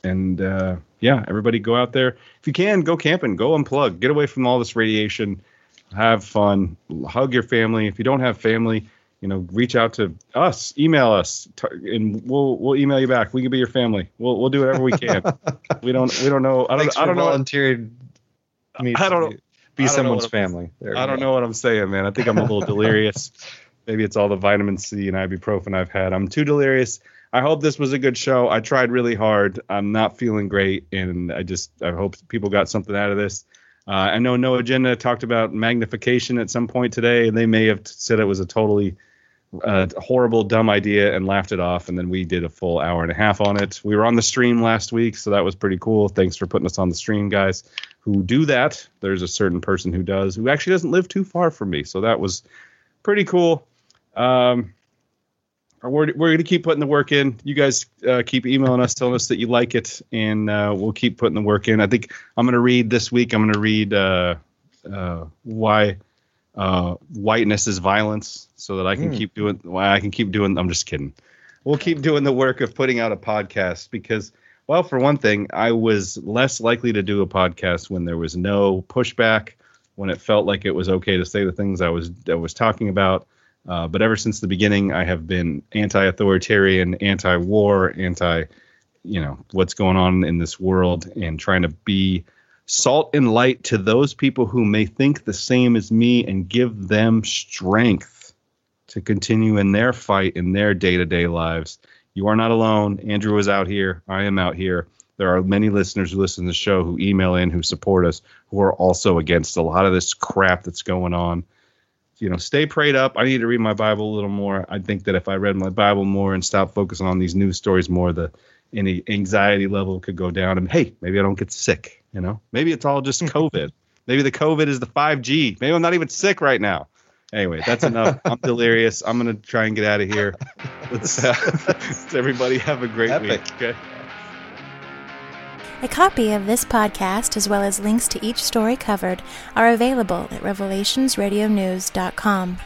and uh, yeah, everybody go out there. If you can, go camping, go unplug, get away from all this radiation, have fun, hug your family. If you don't have family, you know, reach out to us, email us, and we'll we'll email you back. We can be your family. We'll we'll do whatever we can. we don't we don't know. I don't I don't know. Volunteered me I don't know. Be don't someone's family. There I don't know what I'm saying, man. I think I'm a little delirious. Maybe it's all the vitamin C and ibuprofen I've had. I'm too delirious. I hope this was a good show. I tried really hard. I'm not feeling great, and I just I hope people got something out of this. Uh, I know No Agenda talked about magnification at some point today, and they may have said it was a totally a horrible, dumb idea and laughed it off. And then we did a full hour and a half on it. We were on the stream last week, so that was pretty cool. Thanks for putting us on the stream, guys who do that. There's a certain person who does, who actually doesn't live too far from me. So that was pretty cool. Um, we're, we're going to keep putting the work in. You guys uh, keep emailing us, telling us that you like it, and uh, we'll keep putting the work in. I think I'm going to read this week. I'm going to read uh, uh why uh, whiteness is violence, so that I can mm. keep doing. Why I can keep doing. I'm just kidding. We'll keep doing the work of putting out a podcast because, well, for one thing, I was less likely to do a podcast when there was no pushback, when it felt like it was okay to say the things I was I was talking about. Uh, but ever since the beginning, I have been anti-authoritarian, anti-war, anti, you know, what's going on in this world, and trying to be salt and light to those people who may think the same as me and give them strength to continue in their fight in their day-to-day lives. You are not alone. Andrew is out here. I am out here. There are many listeners who listen to the show who email in, who support us, who are also against a lot of this crap that's going on. You know, stay prayed up. I need to read my Bible a little more. I think that if I read my Bible more and stop focusing on these news stories more, the any anxiety level could go down. And hey, maybe I don't get sick. You know, maybe it's all just COVID. maybe the COVID is the 5G. Maybe I'm not even sick right now. Anyway, that's enough. I'm delirious. I'm gonna try and get out of here. Let's, uh, let's everybody have a great Epic. week. Okay. A copy of this podcast, as well as links to each story covered, are available at revelationsradionews.com.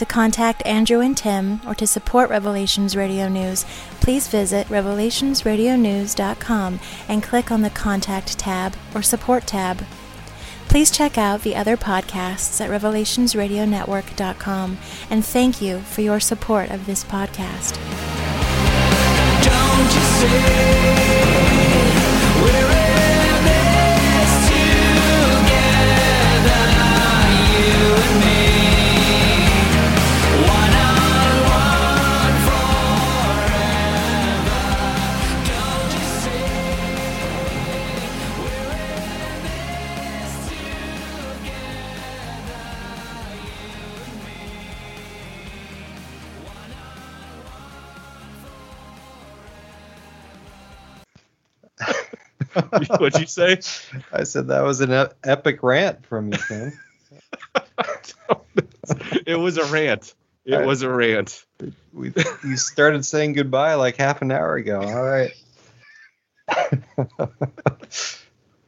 To contact Andrew and Tim or to support Revelations Radio News, please visit revelationsradionews.com and click on the Contact tab or Support tab. Please check out the other podcasts at revelationsradionetwork.com and thank you for your support of this podcast. What'd you say? I said that was an epic rant from you, Tim. it was a rant. It was a rant. we, you started saying goodbye like half an hour ago. All right.